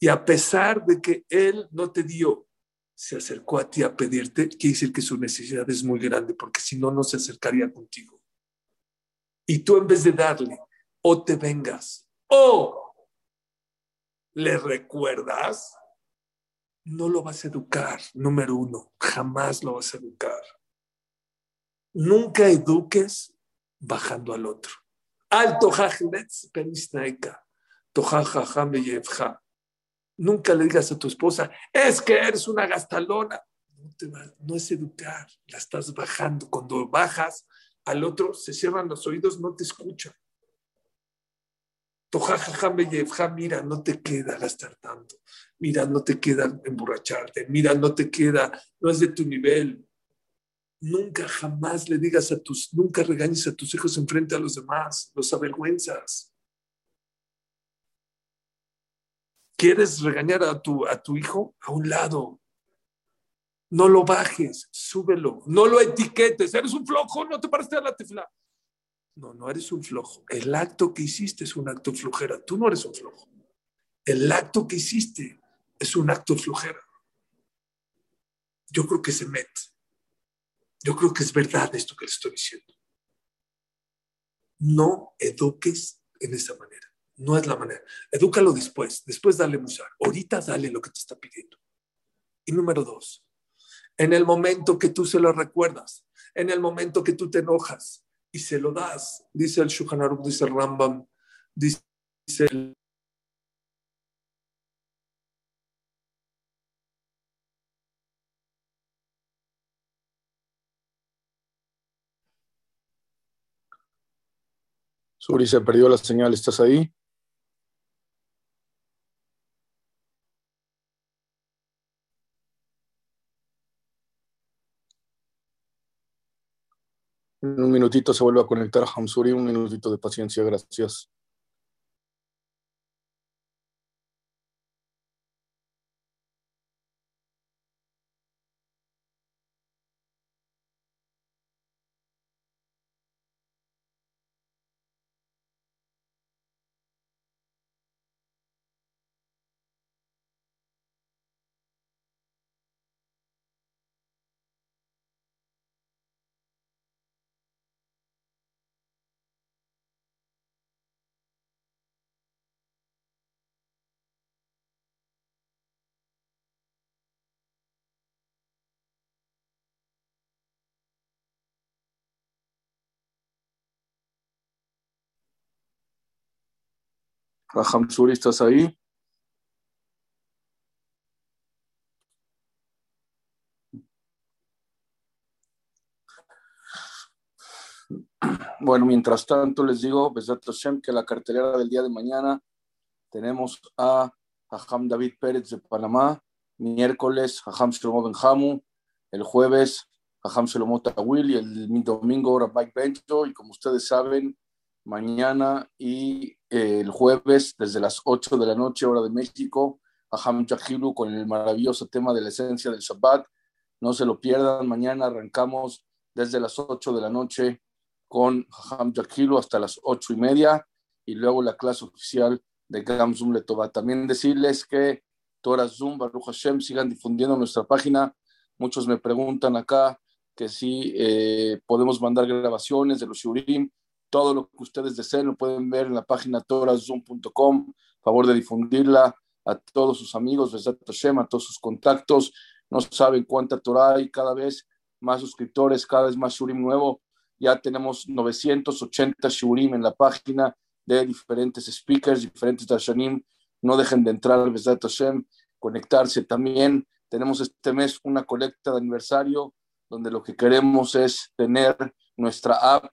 y a pesar de que él no te dio, se acercó a ti a pedirte, quiere decir que su necesidad es muy grande, porque si no, no se acercaría contigo. Y tú en vez de darle, o te vengas, o le recuerdas, no lo vas a educar, número uno, jamás lo vas a educar. Nunca eduques bajando al otro. Alto Nunca le digas a tu esposa, es que eres una gastalona. No, no es educar, la estás bajando. Cuando bajas al otro, se cierran los oídos, no te escucha mira, no te queda gastar tanto, mira, no te queda emborracharte, mira, no te queda, no es de tu nivel. Nunca jamás le digas a tus, nunca regañes a tus hijos enfrente a los demás, los avergüenzas. ¿Quieres regañar a tu, a tu hijo? A un lado. No lo bajes, súbelo. No lo etiquetes. Eres un flojo, no te pareces a la tefla. No, no eres un flojo. El acto que hiciste es un acto flojera. Tú no eres un flojo. El acto que hiciste es un acto flojera. Yo creo que se mete. Yo creo que es verdad esto que le estoy diciendo. No eduques en esa manera. No es la manera. Edúcalo después, después dale musar. Ahorita dale lo que te está pidiendo. Y número dos, en el momento que tú se lo recuerdas, en el momento que tú te enojas y se lo das, dice el Shuhanarup, dice el Rambam, dice el Suri se perdió la señal, ¿estás ahí? En un minutito se vuelve a conectar Hamsuri, un minutito de paciencia, gracias. Raham Suri, ¿estás ahí? Bueno, mientras tanto les digo, que la cartelera del día de mañana tenemos a Hajam David Pérez de Panamá, miércoles Hajam Shlomo Benjamu, el jueves Hajam Shlomo Tawil y el domingo Rabbi Bencho, y como ustedes saben, mañana y el jueves desde las 8 de la noche, hora de México, a Ham Jahilu con el maravilloso tema de la esencia del Shabbat. No se lo pierdan, mañana arrancamos desde las 8 de la noche con Ham hasta las 8 y media y luego la clase oficial de Gam Zoom Letová. También decirles que Torah Zoom, Baruch Hashem, sigan difundiendo nuestra página. Muchos me preguntan acá que si eh, podemos mandar grabaciones de los Shurim todo lo que ustedes deseen lo pueden ver en la página torazoom.com. Favor de difundirla a todos sus amigos, a todos sus contactos. No saben cuánta Torah hay, cada vez más suscriptores, cada vez más Shurim nuevo. Ya tenemos 980 Shurim en la página de diferentes speakers, diferentes Dashanim. No dejen de entrar Besat Hashem, conectarse también. Tenemos este mes una colecta de aniversario donde lo que queremos es tener nuestra app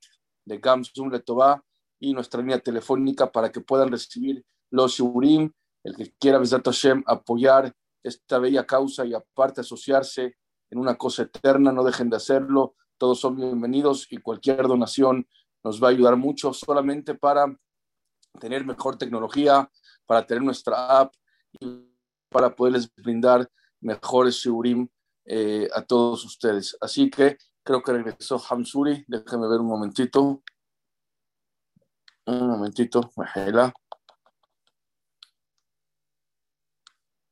de Gamsum Letová y nuestra línea telefónica para que puedan recibir los Shurim, el que quiera Besat Hashem apoyar esta bella causa y aparte asociarse en una cosa eterna, no dejen de hacerlo, todos son bienvenidos y cualquier donación nos va a ayudar mucho solamente para tener mejor tecnología, para tener nuestra app y para poderles brindar mejores Shurim eh, a todos ustedes. Así que Creo que regresó Hamsuri. Déjame ver un momentito. Un momentito.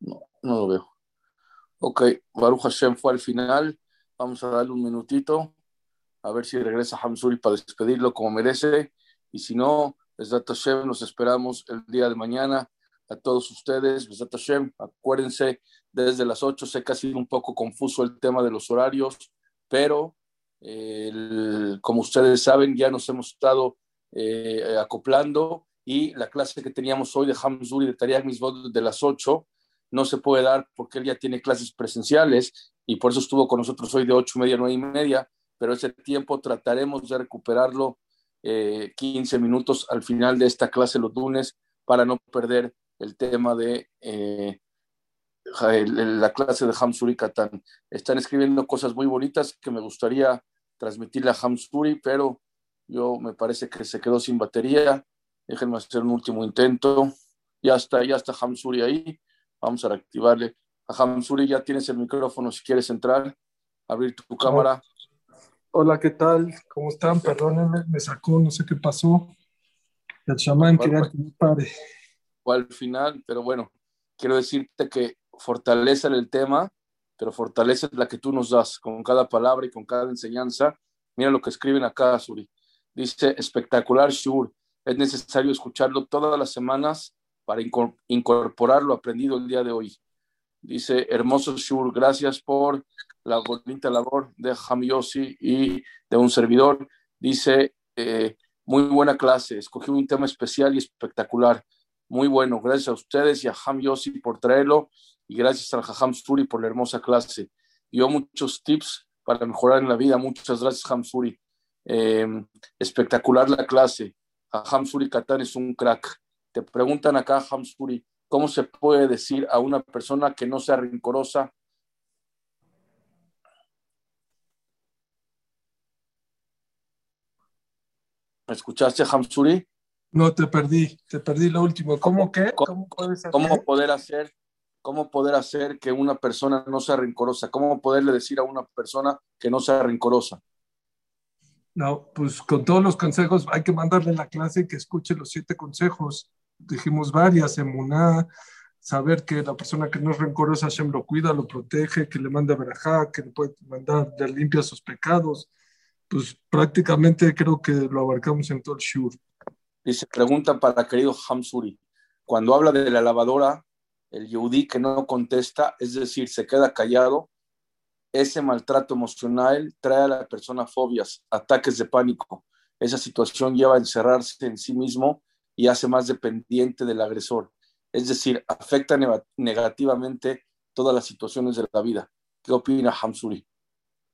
No, no lo veo. Ok, Baruch Hashem fue al final. Vamos a darle un minutito. A ver si regresa Hamsuri para despedirlo como merece. Y si no, Besat Hashem, nos esperamos el día de mañana. A todos ustedes, Besat Hashem, acuérdense, desde las 8 sé que ha sido un poco confuso el tema de los horarios, pero como ustedes saben, ya nos hemos estado eh, acoplando y la clase que teníamos hoy de Hamzuri de Tariq Misbod de las 8 no se puede dar porque él ya tiene clases presenciales y por eso estuvo con nosotros hoy de 8 y media, 9 y media, pero ese tiempo trataremos de recuperarlo 15 eh, minutos al final de esta clase los lunes para no perder el tema de eh, la clase de Hamzuri Katan. Están escribiendo cosas muy bonitas que me gustaría transmitirle a Hamsuri, pero yo me parece que se quedó sin batería. Déjenme hacer un último intento. Ya está, ya está Hamsuri ahí. Vamos a reactivarle. A Hamsuri ya tienes el micrófono si quieres entrar, abrir tu cámara. Hola, ¿qué tal? ¿Cómo están? Perdónenme, me sacó, no sé qué pasó. El chamán quería que me pare. O al final, pero bueno, quiero decirte que fortalece el tema pero fortalece la que tú nos das con cada palabra y con cada enseñanza. Mira lo que escriben acá, Suri. Dice, espectacular Shur, es necesario escucharlo todas las semanas para incorporar lo aprendido el día de hoy. Dice, hermoso Shur, gracias por la bonita labor de Hamiosi y de un servidor. Dice, eh, muy buena clase, escogí un tema especial y espectacular. Muy bueno, gracias a ustedes y a Ham Yossi por traerlo y gracias al Jajam Suri por la hermosa clase. Dio muchos tips para mejorar en la vida. Muchas gracias, Suri. Em, espectacular la clase. Jajam Suri Katan es un crack. Te preguntan acá, Suri, ¿cómo se puede decir a una persona que no sea rencorosa? ¿Me escuchaste, Hamsuri? No, te perdí, te perdí lo último. ¿Cómo qué? ¿Cómo, ¿Cómo poder hacer, cómo poder hacer que una persona no sea rencorosa? ¿Cómo poderle decir a una persona que no sea rencorosa? No, pues con todos los consejos hay que mandarle la clase y que escuche los siete consejos. Dijimos varias, emuná, saber que la persona que no es rencorosa, Hashem lo cuida, lo protege, que le manda verajá, que le puede mandar, le limpia sus pecados. Pues prácticamente creo que lo abarcamos en todo el shur. Dice, pregunta para querido Hamsuri. Cuando habla de la lavadora, el yehudí que no contesta, es decir, se queda callado, ese maltrato emocional trae a la persona fobias, ataques de pánico. Esa situación lleva a encerrarse en sí mismo y hace más dependiente del agresor. Es decir, afecta negativamente todas las situaciones de la vida. ¿Qué opina Hamsuri?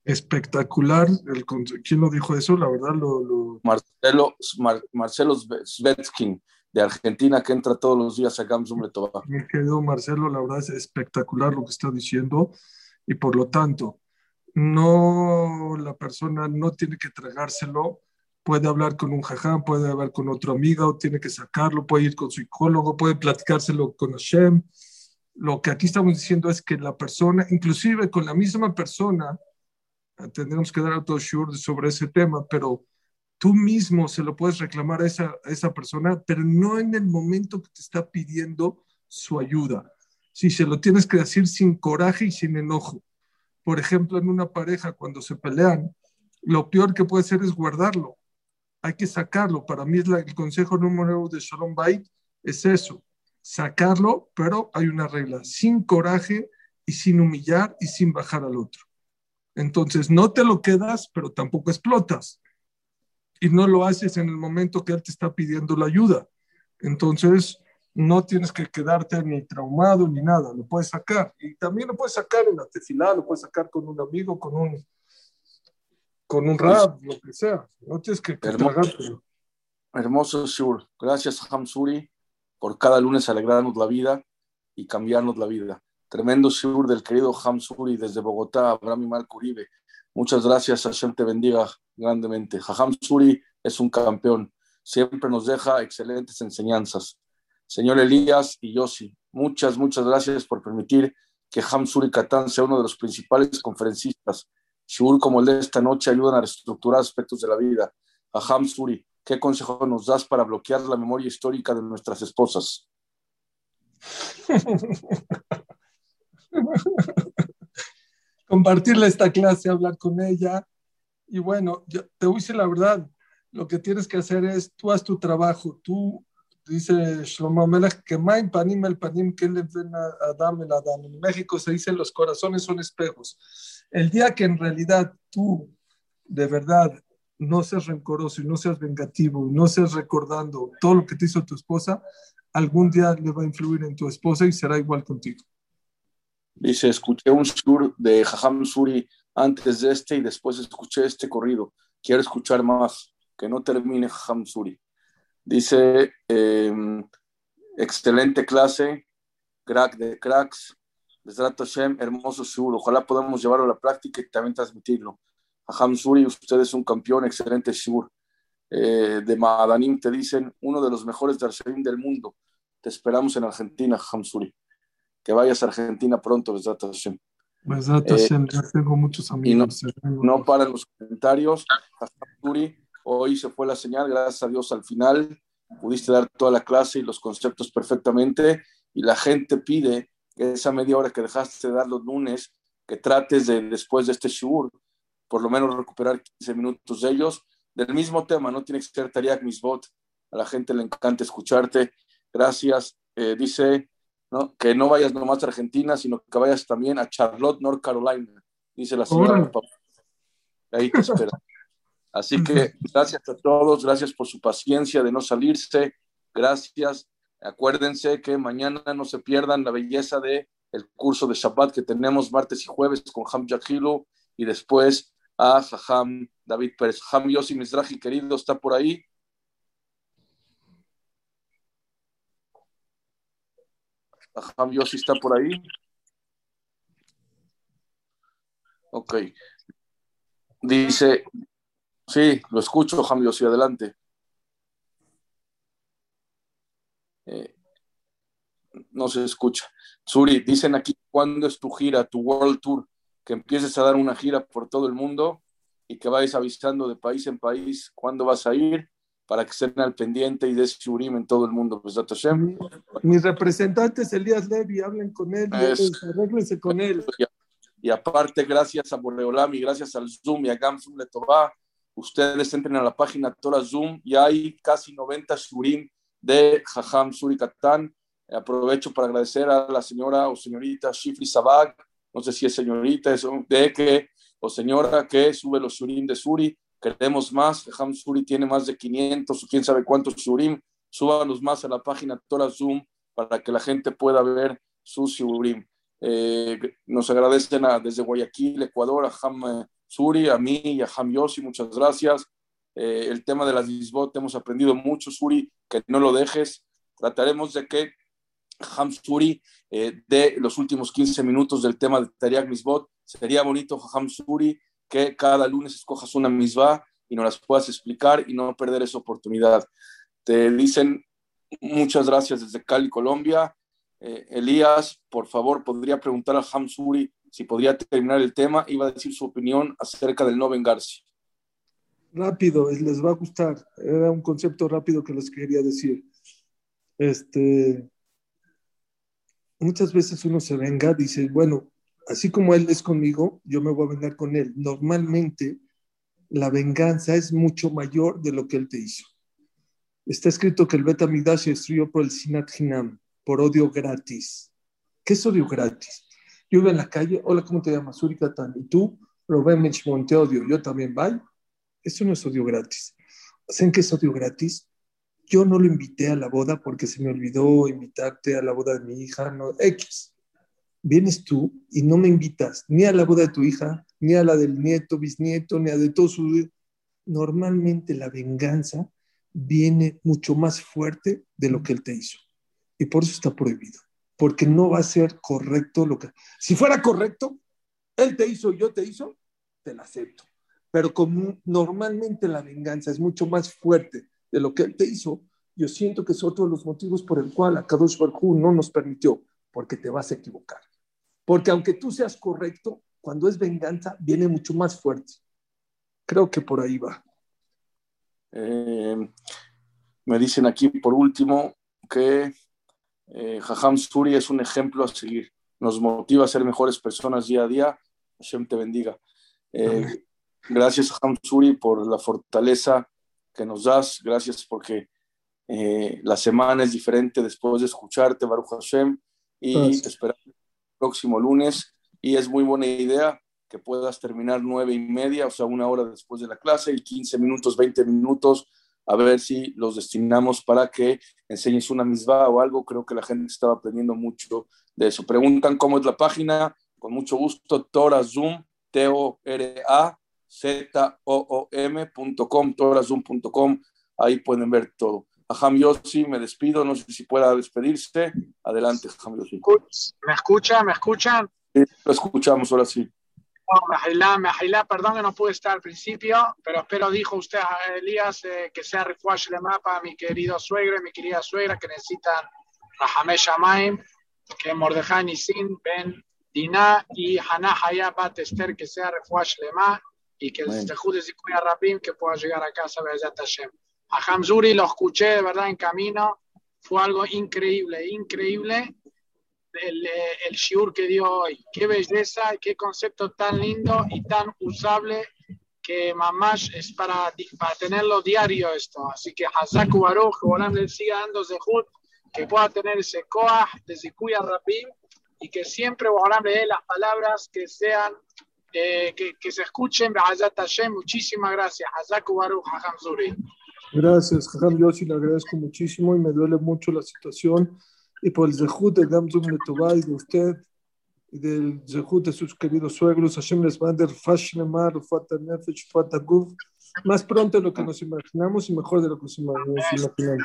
espectacular. El, ¿Quién lo dijo eso? La verdad, lo. Marcelo, Marcelo Svetskin, de Argentina, que entra todos los días a Gamsum Letová. Mi querido Marcelo, la verdad es espectacular lo que está diciendo y por lo tanto, no, la persona no tiene que tragárselo. Puede hablar con un jaján, puede hablar con otro amigo, tiene que sacarlo, puede ir con su psicólogo, puede platicárselo con Hashem. Lo que aquí estamos diciendo es que la persona, inclusive con la misma persona, tendremos que dar otro sure sobre ese tema, pero tú mismo se lo puedes reclamar a esa, persona, pero no en el momento que te está pidiendo su ayuda. Si se lo tienes que decir sin coraje y sin enojo. Por ejemplo, en una pareja, cuando se pelean, lo peor que puede ser es guardarlo. Hay que sacarlo. Para mí es el consejo número uno de Shalom Bait, es eso, sacarlo, pero hay una regla, sin coraje y sin humillar y sin bajar al otro. Entonces, no te lo quedas, pero tampoco explotas. Y no lo haces en el momento que él te está pidiendo la ayuda. Entonces, no tienes que quedarte ni traumado ni nada, lo puedes sacar. Y también lo puedes sacar en la tefilá, lo puedes sacar con un amigo, con un, con un rap, lo que sea. No tienes que, Hermoso, hermoso Shur. Gracias, Hamsuri, por cada lunes alegrarnos la vida y cambiarnos la vida. Tremendo sur del querido Hamsuri desde Bogotá, Abraham y Marco Uribe. Muchas gracias, Hashem te bendiga grandemente. Jajam Suri es un campeón, siempre nos deja excelentes enseñanzas. Señor Elías y Yossi, muchas, muchas gracias por permitir que Hamsuri Katán sea uno de los principales conferencistas. Shur como el de esta noche ayudan a reestructurar aspectos de la vida. Jajam Suri, ¿qué consejo nos das para bloquear la memoria histórica de nuestras esposas? Compartirle esta clase, hablar con ella. Y bueno, yo te voy a decir la verdad, lo que tienes que hacer es, tú haz tu trabajo, tú, dice Shlomo Melech, que main panim el panim, que le ven a Adam el Adam. En México se dice, los corazones son espejos. El día que en realidad tú, de verdad, no seas rencoroso y no seas vengativo y no seas recordando todo lo que te hizo tu esposa, algún día le va a influir en tu esposa y será igual contigo. Dice, escuché un sur de Jajam Suri antes de este y después escuché este corrido. Quiero escuchar más, que no termine Jajam Suri. Dice, em, excelente clase, crack de cracks, Besrat Hashem, hermoso sur. Ojalá podamos llevarlo a la práctica y también transmitirlo. Jajam Suri, usted es un campeón, excelente sur. Eh, de Madanim te dicen, uno de los mejores Darshanim del mundo. Te esperamos en Argentina, Jajam Suri que vayas a Argentina pronto, Besat Hashem. Eh, ya tengo muchos amigos. no, para los comentarios. Hoy se fue la señal, gracias a Dios al final. Pudiste dar toda la clase y los conceptos perfectamente. Y la gente pide que esa media hora que dejaste de dar los lunes, que trates de, después de este shur, por lo menos recuperar 15 minutos de ellos. Del mismo tema, no tiene que ser Tariq Misbot, a la gente le encanta escucharte. Gracias. Eh, dice ¿no? que no vayas nomás a Argentina, sino que vayas también a Charlotte, North Carolina, dice la señora. Ahí te espera. Así que gracias a todos, gracias por su paciencia de no salirse, gracias. Acuérdense que mañana no se pierdan la belleza de el curso de Shabbat que tenemos martes y jueves con Ham Yahilu y después a Jajam David Pérez. Ham Yossi Mizrahi, querido, está por ahí. Yossi está por ahí. Ok. Dice, sí, lo escucho, Ham Yossi, adelante. Eh, no se escucha. Suri, dicen aquí, ¿cuándo es tu gira, tu World Tour? Que empieces a dar una gira por todo el mundo y que vayas avisando de país en país cuándo vas a ir para que estén al pendiente y des Shurim en todo el mundo. Pues, Mis representantes, Elías Levy, hablen con él, arréglense con él. Y, aparte, gracias a Borreolam y gracias al Zoom y a Gamsum Letová, ustedes entren a la página Tora Zoom y hay casi 90 Shurim de Jajam Suri Katán Aprovecho para agradecer a la señora o señorita Shifri Sabag, no sé si es señorita, es de que, o señora que sube los surim de Suri. Queremos más. Ham Suri tiene más de 500 o quién sabe cuántos surim. Súbanos más a la página Tora Zoom para que la gente pueda ver su surim. Eh, nos agradecen desde Guayaquil, Ecuador, a Ham eh, Suri, a mí y a Ham Yossi, muchas gracias. Eh, el tema de las disbot hemos aprendido mucho, Suri, que no lo dejes. Trataremos de que Hamsuri eh, de los últimos 15 minutos del tema de Tariq Misbot. Sería bonito, Hamsuri, que cada lunes escojas una misbah y nos las puedas explicar y no perder esa oportunidad. Te dicen muchas gracias desde Cali, Colombia. Eh, Elías, por favor, podría preguntar a Hamsuri si podría terminar el tema. Iba a decir su opinión acerca del no vengarse. Rápido, les va a gustar. Era un concepto rápido que les quería decir. Este, muchas veces uno se venga, dice, bueno, así como él es conmigo, yo me voy a vengar con él. Normalmente la venganza es mucho mayor de lo que él te hizo. Está escrito que el Bet se destruyó por el Sinat Hinam, por odio gratis. ¿Qué es odio gratis? Yo iba en la calle, hola, ¿cómo te llamas? Urikatan. ¿Y tú? Robén te odio. Yo también, bye. Eso no es odio gratis. ¿Saben qué es odio gratis? Yo no lo invité a la boda porque se me olvidó invitarte a la boda de mi hija, no, X. Vienes tú y no me invitas ni a la boda de tu hija, ni a la del nieto, bisnieto, ni a de todo su... Normalmente la venganza viene mucho más fuerte de lo que él te hizo. Y por eso está prohibido. Porque no va a ser correcto lo que... Si fuera correcto, él te hizo, yo te hizo, te la acepto. Pero como normalmente la venganza es mucho más fuerte de lo que él te hizo, yo siento que es otro de los motivos por el cual Kadosh Baruj no nos permitió, porque te vas a equivocar. Porque aunque tú seas correcto, cuando es venganza, viene mucho más fuerte. Creo que por ahí va. Eh, me dicen aquí, por último, que eh, Jajam Suri es un ejemplo a seguir. Nos motiva a ser mejores personas día a día. Hashem te bendiga. Eh, gracias, Jajam Suri, por la fortaleza que nos das. Gracias porque eh, la semana es diferente después de escucharte, Baruch Hashem, y esperamos próximo lunes. Y es muy buena idea que puedas terminar nueve y media, o sea, una hora después de la clase, y 15 minutos, 20 minutos, a ver si los destinamos para que enseñes una misma o algo. Creo que la gente estaba aprendiendo mucho de eso. Preguntan cómo es la página, con mucho gusto, Tora Zoom, T-O-R-A z-o-o-m.com, torazoom.com, ahí pueden ver todo. A Ham Yossi me despido, no sé si pueda despedirse. Adelante, Ham Yossi. ¿Me escucha? ¿Me escuchan? Sí, lo escuchamos ahora sí. Oh, me perdón que no pude estar al principio, pero espero, dijo usted a Elías, eh, que sea refugio de mapa mi querido suegro y mi querida suegra que necesitan Rahameh Shamaim, que Mordejai Nisin, Ben Dinah y Hannah Hayat Esther, que sea refugio de y que el Tejude Zikuya Rabim que pueda llegar a casa de Hashem. A Hamzuri lo escuché de verdad en camino, fue algo increíble, increíble el, el shiur que dio hoy. Qué belleza, qué concepto tan lindo y tan usable que mamás es para, para tenerlo diario esto. Así que Hazaku Baruch, Bolam le siga dando Zehut, que pueda tener ese Koah de Zikuya Rabim y que siempre Bolam le dé las palabras que sean, eh, que, que, se escuchen. Muchísimas gracias. Hazaku Baruch, Hajam Zuri. Gracias, Jajam Yossi, le agradezco muchísimo y me duele mucho la situación. Y por el Zehut de Gamzum Letubay de usted y del Zehut de sus queridos suegros, Hashem les mande Fashnamar, Fata Nefesh, Fata Guf, más pronto de lo que nos imaginamos y mejor de lo que nos imaginamos. Amén,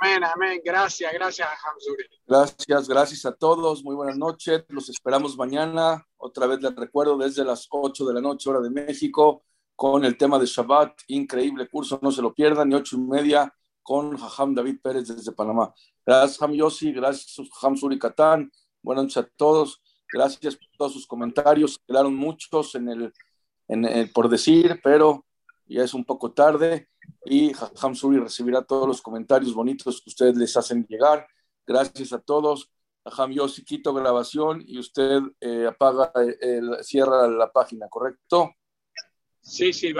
amén, amén. Gracias, gracias, Hamzuri. Gracias, gracias a todos. Muy buenas noches. Los esperamos mañana. Otra vez les recuerdo desde las 8 de la noche, hora de México con el tema de Shabbat, increíble curso, no se lo pierdan, y ocho y media con Jajam David Pérez desde Panamá. Gracias, Jajam Yossi, gracias, Jajam Suri Katán, buenas noches a todos, gracias por todos sus comentarios, quedaron muchos en el, en por decir, pero ya es un poco tarde, y Jajam Suri recibirá todos los comentarios bonitos que ustedes les hacen llegar. Gracias a todos. Jajam Yossi, quito grabación y usted eh, apaga, el, cierra la página, ¿correcto? Sí, sí,